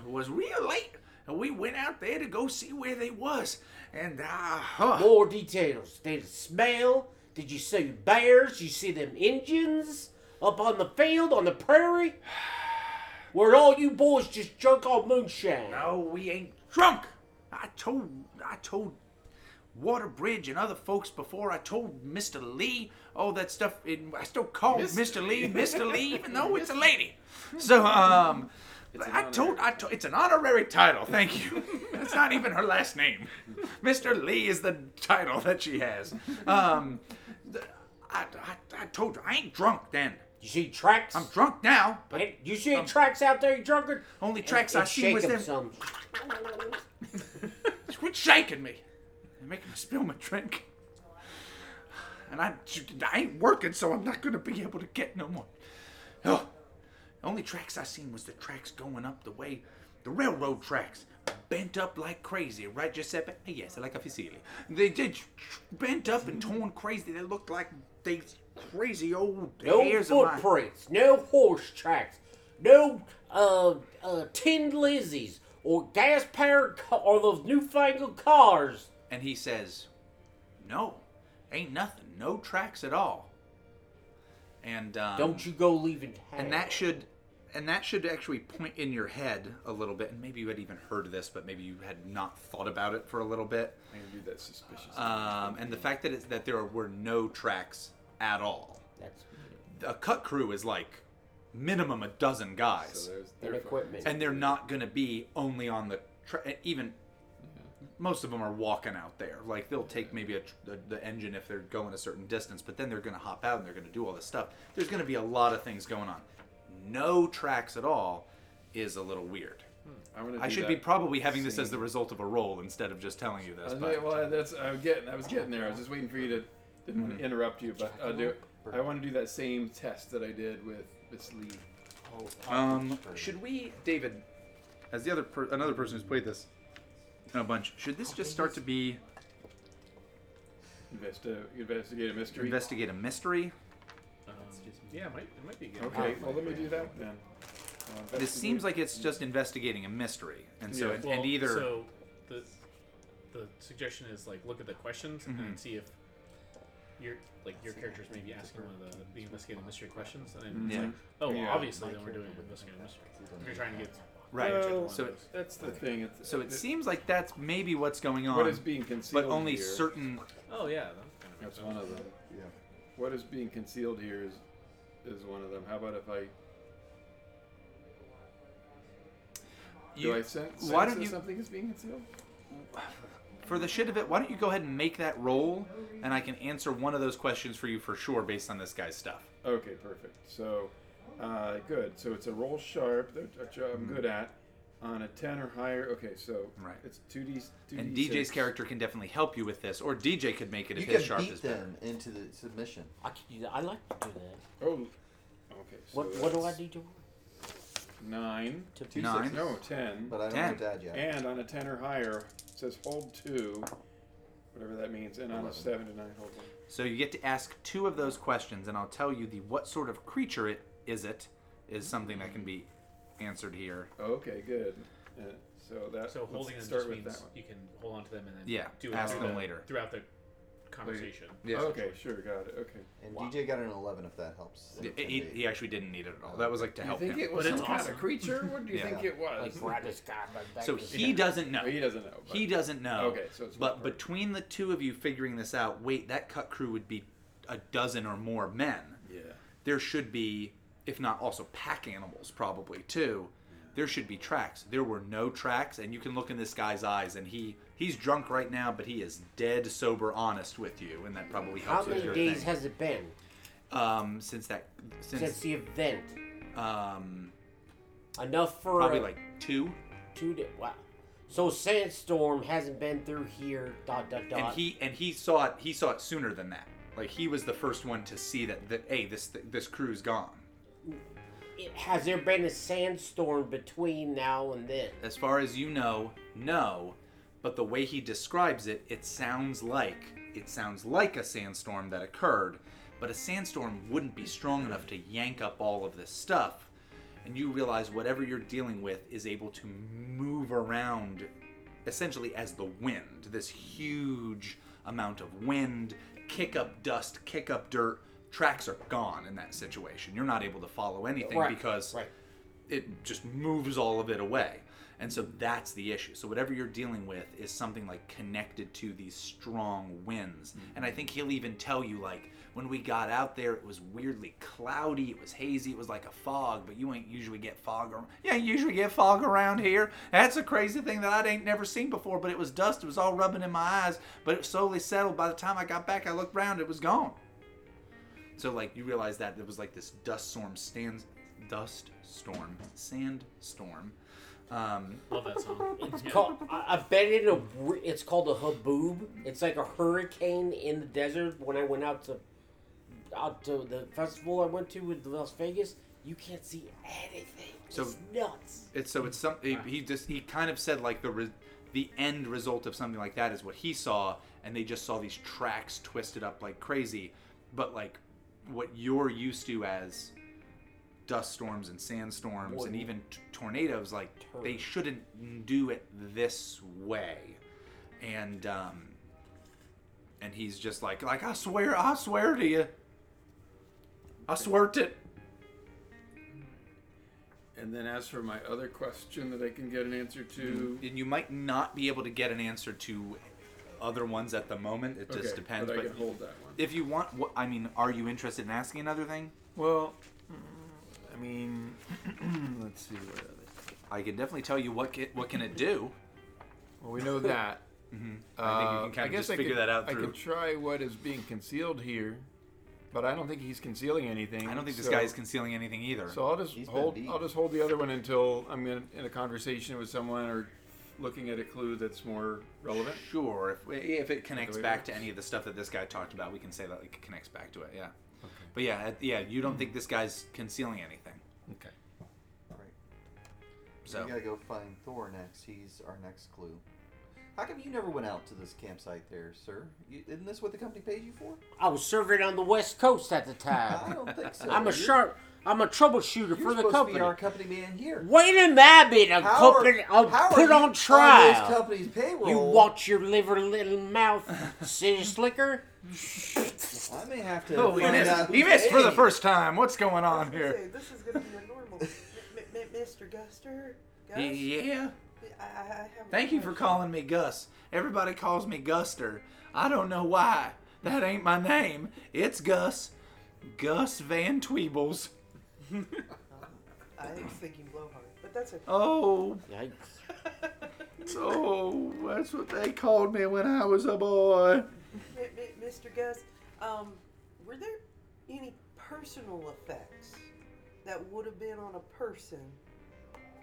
was real late, and we went out there to go see where they was. And uh, huh, More details. Did it smell? Did you see bears? You see them Indians up on the field on the prairie? Where all you boys just drunk on moonshine? no, we ain't drunk. I told, I told Waterbridge and other folks before. I told Mr. Lee all that stuff. And I still call Mr. Lee Mr. Lee, even though it's a lady. So, um, I told, I told, it's an honorary title. Thank you. That's not even her last name. Mr. Lee is the title that she has. Um, I, I, I told you I ain't drunk then. You see tracks? I'm drunk now, but Hey, you see any tracks out there, you drunken? only tracks And I see shake was 'em them. some. Quit shaking me. You're making me spill my drink. And I, I ain't working, so I'm not gonna be able to get no more. Oh, the only tracks I seen was the tracks going up the way, the railroad tracks, bent up like crazy, right, Giuseppe? Yes, like a fusilli. They did bent up and torn crazy. They looked like they crazy old No hairs of mine. footprints, no horse tracks, no uh, uh, tin Lizzies or gas powered or those newfangled cars. And he says, "No, ain't nothing. No tracks at all." And um, Don't you go leaving town. and that should and that should actually point in your head a little bit and maybe you had even heard this but maybe you had not thought about it for a little bit I'm do that suspicious. um, and the fact that it's, that there were no tracks at all That's a cut crew is like minimum a dozen guys so there's an their equipment. and they're not going to be only on the tra- even most of them are walking out there like they'll take maybe a, tr- the, the engine if they're going a certain distance but then they're going to hop out and they're going to do all this stuff there's going to be a lot of things going on no tracks at all is a little weird I'm i should be probably having this as the result of a roll instead of just telling you this was, but well, that's I was getting. I was getting there. I was just waiting for you to. Didn't want to interrupt you, but I'll do it. I want to do that same test that I did with Miss Lee. um should we david as the other per- another person who's played this in a bunch should this just start to be Investi- investigate a mystery. investigate a mystery Um, yeah, it might, it might be good. okay, well let me do that then. Uh, This seems like it's just investigating a mystery, and so Yeah. and, Well, and either so the the suggestion is like look at the questions Mm-hmm. and see if your like your characters may be asking one of the, the investigating mystery questions, and then Yeah. it's like, oh, Yeah. obviously, then we're doing investigating a mystery. If you're trying to get right. Well, oh. so it, that's the thing. It's, so it seems like that's maybe what's going on, what is being concealed but only here, certain. oh yeah, that kind of That's one of them. Yeah. What is being concealed here is is one of them. How about if I do I sense, why don't that you- something is being concealed? for the shit of it, why don't you go ahead and make that roll, and I can answer one of those questions for you for sure based on this guy's stuff. Okay, perfect. So, uh, good. So it's a roll sharp that which I'm good at on a ten or higher. Okay, so Mm-hmm. Right. it's two d. And DJ's character can definitely help you with this, or DJ could make it You if his can sharp beat is better. them into the submission. I, can do that. I like to do that. Oh, okay. So What what do I need to Nine. to Two Nine. sixes. No, ten. But I don't Ten. have dad yet. And on a ten or higher, it says hold two, whatever that means. And on a seven to nine, hold one. So you get to ask two of those questions, and I'll tell you the what sort of creature it is. It is something that can be answered here. Okay, good. Uh, so that So let's holding them start just with means that one. you can hold on to them and then Yeah, do it ask through them the- later. throughout the conversation. Yeah. Okay, sure, got it. Okay. And Wow. DJ got an 11 if that helps. He, he, he actually didn't need it at all. That was like to you help think him. it was But it's some kind awesome. of creature? What do you Yeah. think it was? like ride this guy back back So to- he doesn't know. he doesn't know. But He doesn't know. Okay, so it's but not- between the two of you figuring this out, wait, that cut crew would be a dozen or more men. Yeah. There should be, if not also pack animals, probably too. there should be tracks. There were no tracks, and you can look in this guy's eyes, and he he's drunk right now, but he is dead sober, honest with you, and that probably How helps with many your days thing. has it been um since that since since the event? um Enough for probably like two, two days. Wow. So sandstorm hasn't been through here. Dot dot dot. and he and he saw it. He saw it sooner than that. Like he was the first one to see that that hey this this crew's gone. Has there been a sandstorm between now and then? As far as you know, no. But the way he describes it, it sounds like it sounds like a sandstorm that occurred, but a sandstorm wouldn't be strong enough to yank up all of this stuff. And you realize whatever you're dealing with is able to move around essentially as the wind. This huge amount of wind, kick up dust, kick up dirt. Tracks are gone in that situation. You're not able to follow anything Right, because right. it just moves all of it away. And so that's the issue. So whatever you're dealing with is something like connected to these strong winds. Mm-hmm. And I think he'll even tell you like when we got out there it was weirdly cloudy, it was hazy, it was like a fog, but you ain't usually get fog ar- You usually get fog around here. That's a crazy thing that I ain't never seen before, but it was dust, it was all rubbing in my eyes, but it slowly settled. By the time I got back I looked around, it was gone. So like you realize that it was like this dust storm stands dust storm sandstorm. Um, Love that song. It's called. I, I bet it a. r- It's called a haboob. It's like a hurricane in the desert. When I went out to, out to the festival I went to in Las Vegas, you can't see anything. So- it's nuts. it's so it's some he, he just he kind of said like the re, the end result of something like that is what he saw and they just saw these tracks twisted up like crazy but like what you're used to as dust storms and sandstorms and even t- tornadoes like they shouldn't do it this way and um and he's just like like I swear I swear to you I swear to And then as for my other question that I can get an answer to, and you might not be able to get an answer to other ones at the moment. It just depends. But But, I can hold that. If you want, what I mean, are you interested in asking another thing? Well, mm, I mean, let's see what other. I can definitely tell you what can, what can it do. Well, we know that. I think you Uh, can kind of guess just I figure could, that out I through. could try what is being concealed here, but I don't think he's concealing anything. I don't think this so- guy is concealing anything either. So I'll just He's hold. I'll just hold the other one until I'm in, in a conversation with someone or looking at a clue that's more relevant. sure, if if it connects way it back to any of the stuff that this guy talked about, we can say that it connects back to it. Yeah. But yeah, yeah, you don't hmm. think this guy's concealing anything. Okay. Right. So We gotta go find Thor next. He's our next clue. How come you never went out to this campsite there, sir? You, isn't this what the company pays you for? I was serving on the West Coast at the time. I don't think so. I'm a You're- sharp. I'm a troubleshooter You're for the supposed company. to be our company man here. Wait a minute, a How are- company. I'll how are put you on this trial. company's payroll. You watch your liver, little mouth, city slicker. I may have to. Oh, he missed, he missed for the first time. What's going on gonna here? say, this is gonna be a normal. M- M- M- Mr. Guster. Gus? Yeah. I, I, I have Thank you for calling me Gus. Everybody calls me Guster. I don't know why. That ain't my name. It's Gus. Gus Van Tweebles. I was thinking blowhard, but that's okay. Oh, Yikes. oh, that's what they called me when I was a boy. M- M- Mr. Gus, um, were there any personal effects that would have been on a person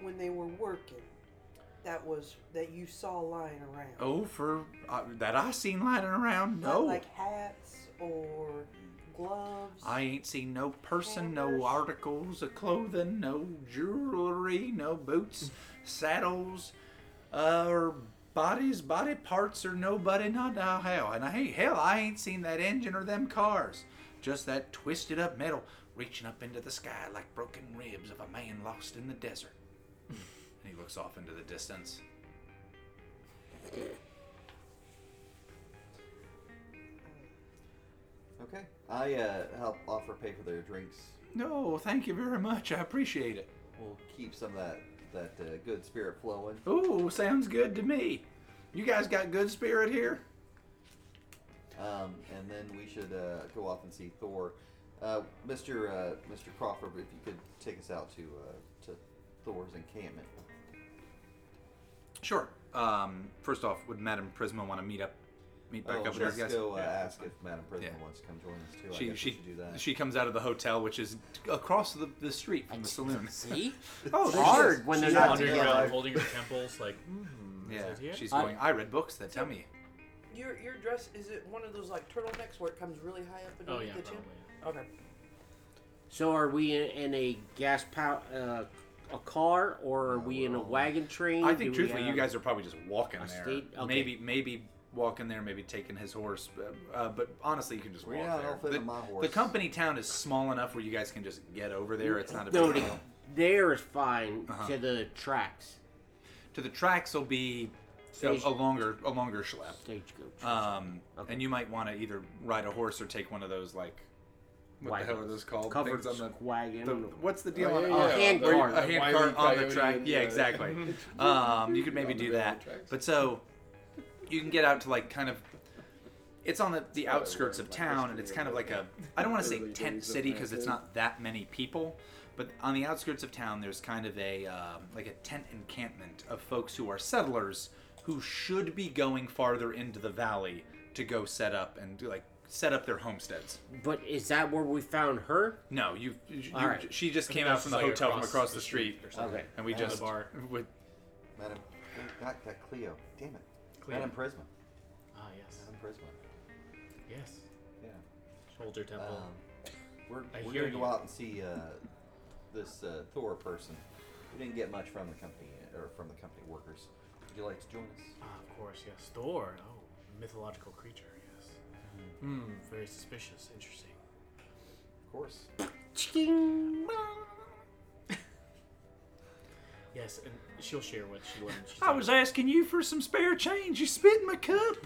when they were working? That was that you saw lying around. Oh, for uh, that I seen lying around? Not No. like hats or gloves. I ain't seen no person, no articles of clothing, no jewelry, no boots, saddles, uh, or bodies, body parts, or nobody, not now hell. And I hey, hell, I ain't seen that engine or them cars. Just that twisted up metal reaching up into the sky like broken ribs of a man lost in the desert. and he looks off into the distance. Okay. I uh, help offer pay for their drinks. No, thank you very much. I appreciate it. We'll keep some of that that uh, good spirit flowing. Ooh, sounds good to me. You guys got good spirit here? Um, and then we should uh, go off and see Thor. Uh, Mr. Uh, Mr. Crawford, if you could take us out to uh, to Thor's encampment. Sure. Um, first off, would Madame Prisma want to meet up, meet back oh, up with let's those guys? go uh, ask if Madame Prisma Yeah. wants to come join us too. I She guess she we should do that. she comes out of the hotel, which is across the, the street from the saloon. See? Oh, It's hard when they're not out Wandering together. around, holding her temples, like, mm, Yeah, is it here? she's going. I read books that tell me. Your your dress is it one of those like turtlenecks where it comes really high up Oh underneath yeah, the chin? probably. Okay. So are we in, in a gas power uh, a car or are we in a wagon train? I think we truthfully, you guys are probably just walking there. state- okay. Maybe maybe walking there, maybe taking his horse. Uh, uh, but honestly, you can just walk yeah, there. I'll fit the, my the company town is small enough where you guys can just get over there. It's not a big No, deal. there is fine Uh-huh. to the tracks. To the tracks will be a, Stage- a longer a longer schlep. Stagecoach. Um, Okay. and you might want to either ride a horse or take one of those like what the hell are those called? Covered Things on wagon. the, the what's the deal Oh, on yeah, on- yeah. hand where cart. A hand cart on the track. Yeah, yeah. exactly. um, you could maybe do that. But so you can get out to like kind of. It's on the, the outskirts of town, and it's kind of like a i don't want to say tent city because it's not that many people, but on the outskirts of town, there's kind of a um, like a tent encampment of folks who are settlers who should be going farther into the valley to go set up and do like set up their homesteads. But is that where we found her? No, you. you All right. She just came out from the like hotel from across the street, or something. Okay. and we Yeah. just The bar. would. Madame, that, that Cleo. Damn it. Cleo. Madame Prisma. Ah, yes. Madame Prisma. Yes. Yeah. Shoulder temple. Um, we're I we're hear gonna go you. out and see uh, this uh, Thor person. We didn't get much from the company or from the company workers. Would you like to join us? ah, of course, yes. Thor. Oh, mythological creature, yes. Hmm, very suspicious. Interesting. Of course. Ching. Yes, and she'll share what she learned. She's I like, was asking you for some spare change. You spit in my cup.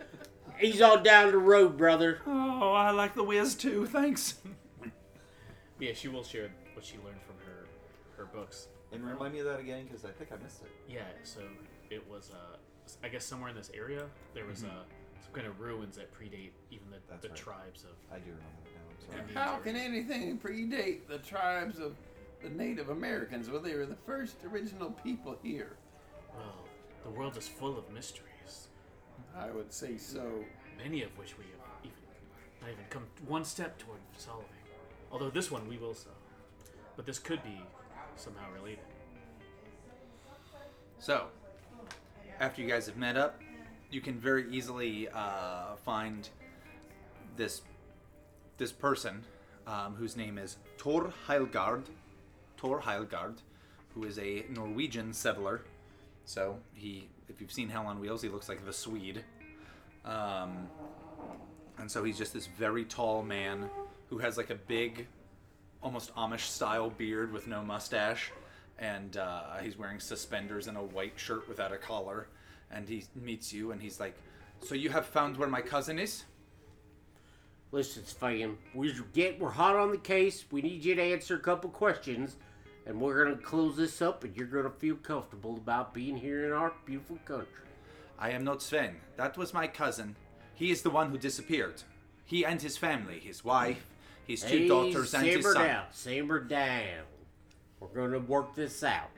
He's all down the road, brother. Oh, I like the whiz too. Thanks. Yeah, she will share what she learned from her her books. And remind me of that again, because I think I missed it. Yeah, so it was, uh, I guess somewhere in this area there was uh, some kind of ruins that predate even the, That's the right. tribes of. I do remember that now. I'm sorry. How can anything predate the tribes of the Native Americans? Well, they were the first original people here. Well, the world is full of mysteries, I would say so. many of which we have even not even come one step toward solving. Although this one we will solve, but this could be somehow related. So, after you guys have met up, you can very easily uh, find this this person um, whose name is Thor Heilgard. Thor Heilgard, who is a Norwegian settler. So he, if you've seen Hell on Wheels, he looks like the Swede. Um, and so he's just this very tall man who has like a big, almost Amish style beard with no mustache. And uh, he's wearing suspenders and a white shirt without a collar. And he meets you and he's like, So you have found where my cousin is? Listen, Sven, we're get we're hot on the case. We need you to answer a couple questions, and we're gonna close this up, and you're gonna feel comfortable about being here in our beautiful country. I am not Sven. That was my cousin. He is the one who disappeared. He and his family, his wife, his two Hey, daughters, and his son. down, simmer down. We're gonna work this out.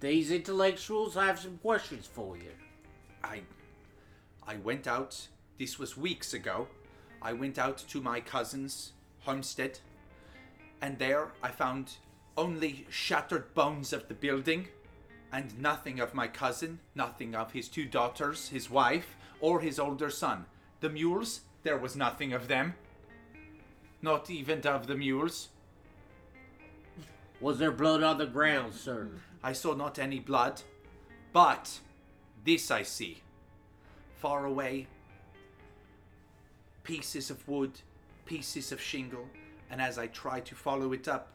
These intellectuals have some questions for you. I I went out this was weeks ago. I went out to my cousin's homestead and there I found only shattered bones of the building and nothing of my cousin, nothing of his two daughters, his wife, or his older son. The mules, there was nothing of them. Not even of the mules. Was there blood on the ground, sir? I saw not any blood, but this I see. Far away, pieces of wood, pieces of shingle, and as I try to follow it up,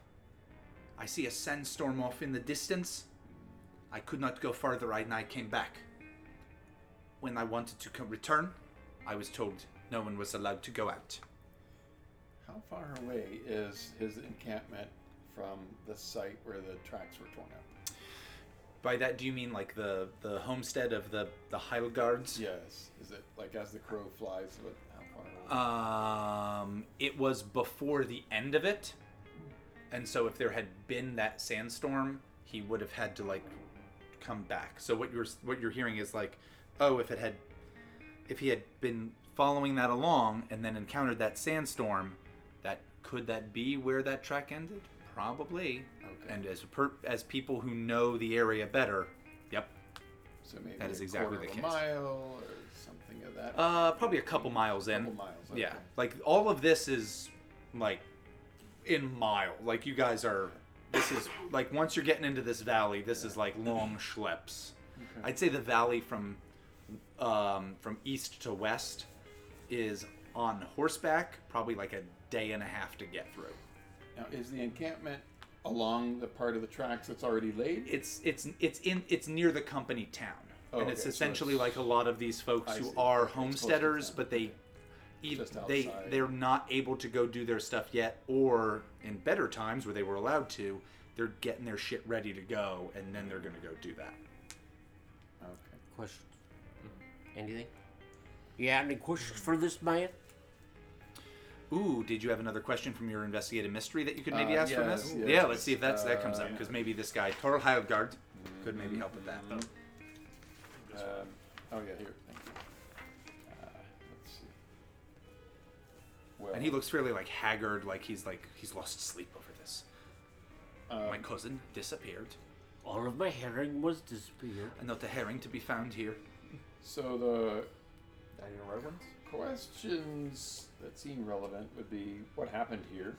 I see a sandstorm off in the distance. I could not go further, and I came back. When I wanted to co- return, I was told no one was allowed to go out. How far away is his encampment from the site where the tracks were torn up? By that, do you mean like the the homestead of the the Heilgards? Yes. Is it like as the crow flies? What? How far away? Um, it was before the end of it, and so if there had been that sandstorm, he would have had to like come back. So what you're what you're hearing is like, oh, if it had, if he had been following that along and then encountered that sandstorm, that could that be where that track ended? Probably. Okay. And as per, as people who know the area better, yep. So maybe That is exactly the case. mile or something of that. Uh, probably a couple miles in. Couple miles, Yeah, like all of this is like in mile. Like you guys are. This is like once you're getting into this valley, this is like long schleps. I'd say the valley from um, from east to west is on horseback, probably like a day and a half to get through. Now, is the encampment along the part of the tracks that's already laid? It's it's it's in it's near the company town, Oh, and it's okay, so essentially it's- like a lot of these folks I who see. are Okay, it's close to homesteaders, but they eith- they they're not able to go do their stuff yet, or in better times where they were allowed to, they're getting their shit ready to go, and then they're gonna go do that. Okay. Questions? Anything? You got any questions for this man? Ooh, did you have another question from your investigative mystery that you could maybe Uh, ask from this? yes, yeah, let's see if that's that comes uh, up because maybe this guy Thor Heilgard could maybe help with that. Um, oh yeah, here. Well, And he looks fairly like haggard, like he's like he's lost sleep over this. um, My cousin disappeared. All of my herring was disappeared. And not a herring to be found here. so the Dining red ones? questions that seem relevant would be what happened here,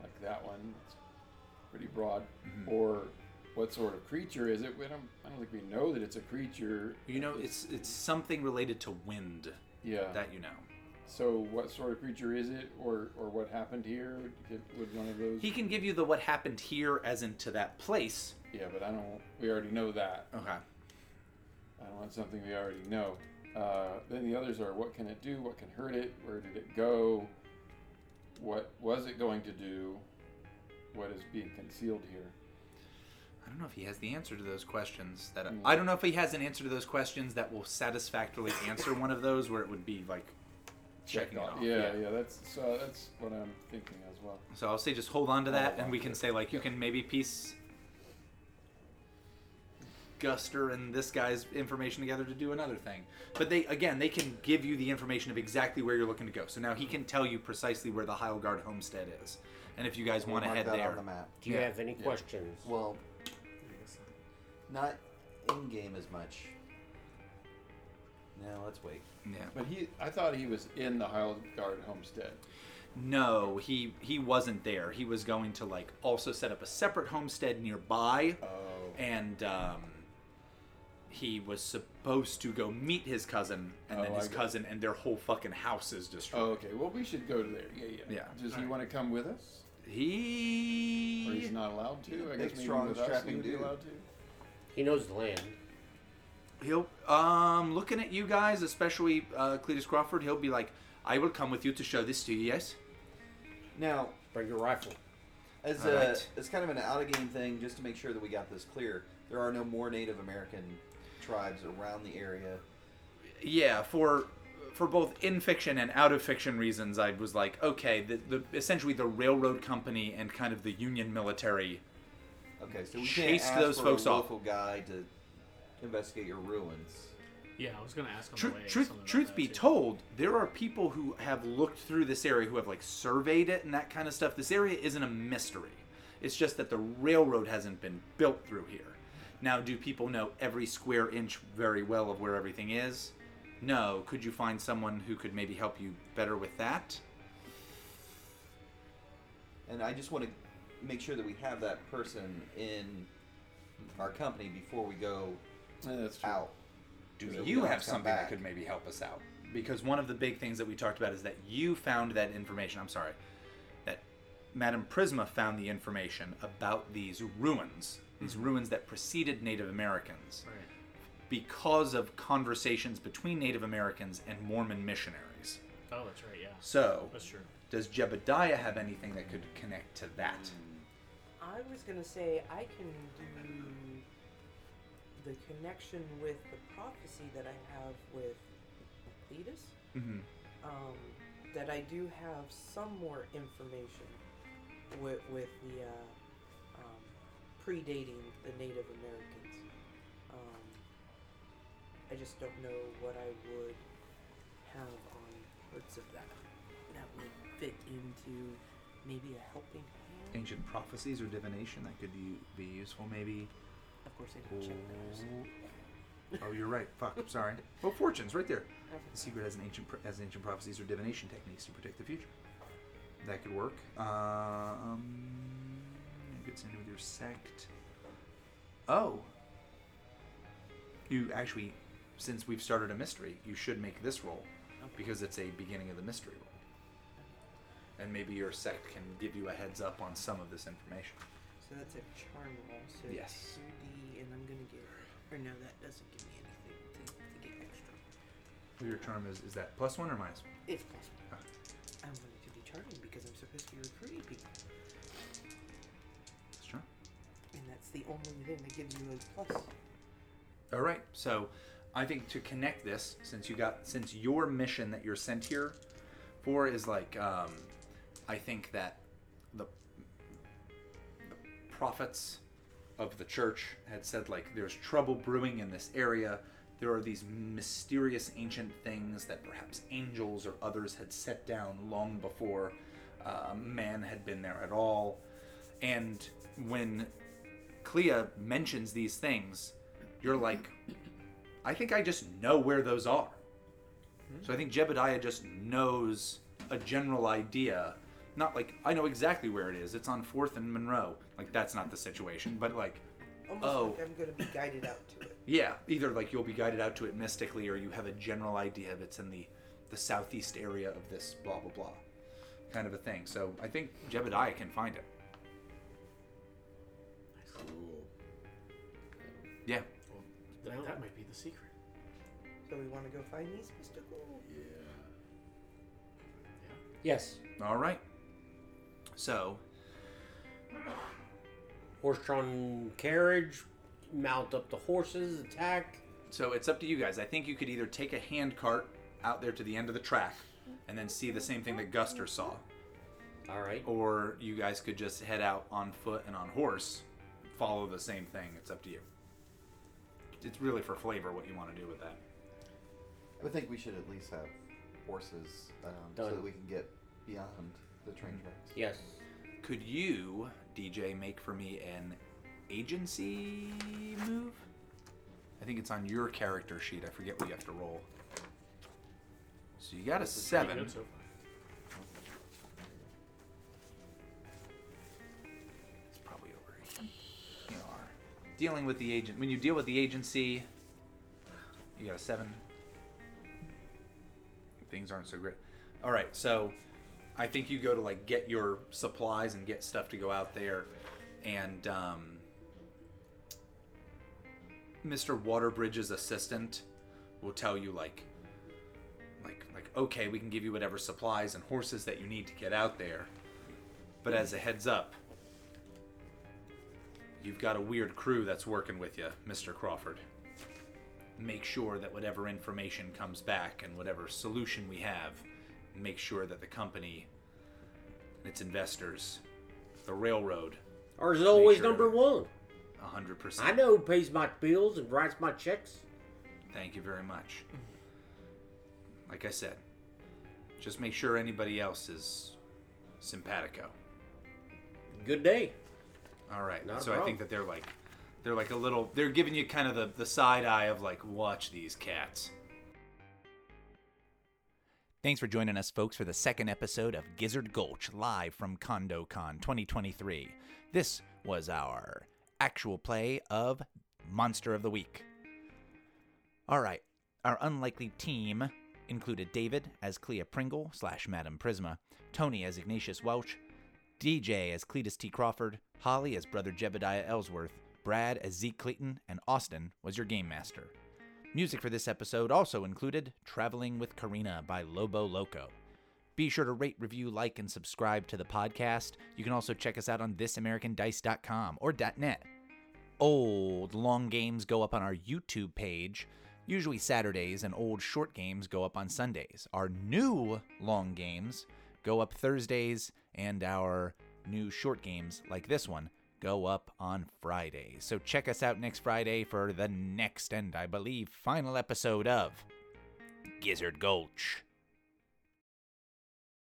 like that one. It's pretty broad. Mm-hmm. Or what sort of creature is it? We don't. I don't think we know that it's a creature. You know, it's it's something related to wind Yeah. that you know. So what sort of creature is it, or or what happened here? Did, would one of those? He can give you the what happened here as into that place. Yeah, but I don't. We already know that. Okay. I don't want something we already know. Uh, then the others are what can it do? What can hurt it? Where did it go? What was it going to do? What is being concealed here? I don't know if he has the answer to those questions. That Mm. I don't know if he has an answer to those questions that will satisfactorily answer one of those where it would be like checking it off. Yeah, yeah, that's so that's what I'm thinking as well. So I'll say just hold on to that, Hold and we can say like you can maybe piece Guster and this guy's information together to do another thing. But they again they can give you the information of exactly where you're looking to go. So now he can tell you precisely where the Heilgard homestead is, and if you guys We'll want to mark head that there. on the map. Do you Yeah. have any questions? Well, not in game as much. No, let's wait. Yeah. But he, I thought he was in the Heilgard homestead. No, he he wasn't there. He was going to like also set up a separate homestead nearby, Oh, and um, he was supposed to go meet his cousin, and then Oh, his I cousin and their whole fucking house is destroyed. oh, okay. Well, we should go to there. Yeah, yeah. Yeah. Does he want to come with us, He. or He he's not allowed to? I Big, guess maybe strong, with us he strapping would be allowed to. He knows the land. He'll um looking at you guys, especially uh, Cletus Crawford. He'll be like, "I will come with you to show this to you." Yes. Now, Bring your rifle. as All a right. as kind of an out of game thing, just to make sure that we got this clear, there are no more Native American tribes around the area. yeah for for both in fiction and out of fiction reasons i was like okay the, the essentially the railroad company and kind of the union military Okay, so we Chase can't ask those for folks a off. guy to investigate your ruins. Yeah, I was gonna ask on Tru- the way. truth truth be too. told there are people who have looked through this area who have like surveyed it and that kind of stuff this area isn't a mystery it's just that the railroad hasn't been built through here now do people know every square inch very well of where everything is no could you find someone who could maybe help you better with that And I just want to make sure that we have that person in our company before we go Yeah, that's true. out. do So you have have to come something that could maybe help us out because one of the big things that we talked about is that you found that information i'm sorry that madame prisma found the information about these ruins these mm-hmm. ruins that preceded native americans Right. because of conversations between native americans and mormon missionaries Oh, that's right. Yeah, so that's true. does jebediah have anything that could connect to that I was gonna say I can do the connection with the prophecy that I have with Cletus. mm-hmm. Um, that I do have some more information with with the uh, um, predating the Native Americans. Um, I just don't know what I would have on parts of that that would fit into maybe a helping hand. Ancient prophecies or divination that could be useful, maybe. Of course, I didn't check those. Oh, you're right. Fuck. I'm sorry. Oh, fortunes, right there. The secret has an ancient pro- has ancient prophecies or divination techniques to predict the future. That could work. Um, gets into with your sect. Oh. You actually, since we've started a mystery, you should make this roll because it's a beginning of the mystery roll. And maybe your sect can give you a heads up on some of this information. So that's a charm roll. So Yes. 2D, Or no, that doesn't give me anything to, to get extra. Your charm is is that plus one or minus one? It's plus one. Ah. I'm going to be charming because I'm supposed to be recruiting people, That's charm. and that's the only thing that gives you a plus. All right. So, I think to connect this, since you got, since your mission that you're sent here for is like, um, I think that the, the prophets of the church had said like, there's trouble brewing in this area. There are these mysterious ancient things that perhaps angels or others had set down long before uh, man had been there at all. And when Clea mentions these things, you're like, I think I just know where those are. So I think Jebediah just knows a general idea. Not like I know exactly where it is. It's on Fourth and Monroe. Like that's not the situation, but like, Almost Oh. like I'm going to be guided out to it. yeah, either like you'll be guided out to it mystically, or you have a general idea of it's in the the southeast area of this blah blah blah, kind of a thing. So I think Jebediah can find it. Cool. Yeah. Well, that, that might be the secret. So we want to go find these mystical. Yeah. yeah. Yes. All right. So Horse-drawn carriage. Mount up the horses. Attack. So it's up to you guys. I think you could either take a hand cart out there to the end of the track and then see the same thing that Guster saw, All right. or you guys could just head out on foot and on horse, follow the same thing. It's up to you. It's really for flavor what you want to do with that. I would think we should at least have horses um, so Done. that we can get beyond the train tracks. Yes. Could you, DJ, make for me an agency move? I think it's on your character sheet. I forget what you have to roll. So you got a seven. good so. It's probably over here. Dealing with the agent. When you deal with the agency, you got a seven. Things aren't so great. All right, so I think you go to like get your supplies and get stuff to go out there, and um, Mr. Waterbridge's assistant will tell you like, like, like, okay, we can give you whatever supplies and horses that you need to get out there, but as a heads up, You've got a weird crew that's working with you, Mr. Crawford. Make sure that whatever information comes back and whatever solution we have, make sure that the company and its investors, the railroad, Ours is always sure number one. 100%. I know who pays my bills and writes my checks. Thank you very much. Like I said, just make sure anybody else is simpatico. Good day. All right. Not so I think that they're like, they're like a little. They're giving you kind of the the side eye of like, watch these cats. Thanks for joining us, folks, for the second episode of Gizzard Gulch live from CondoCon 2023. This was our actual play of Monster of the Week. All right, our unlikely team included David as Clea Pringle slash Madame Prisma, Tony as Ignacious Welch, DJ as Cletus T. Crawford, Holly as Brother Jebediah Elsworth, Brad as Zeke Cleaton, and Austin was your game master. Music for this episode also included Traveling with Corina by Lobo Loco. Be sure to rate, review, like, and subscribe to the podcast. You can also check us out on thisamericandice.com or .net. Old long games go up on our YouTube page, usually Saturdays, and old short games go up on Sundays. Our new long games go up Thursdays, and our new short games, like this one, go up on Friday. So check us out next Friday for the next and I believe final episode of Gizzard Gulch.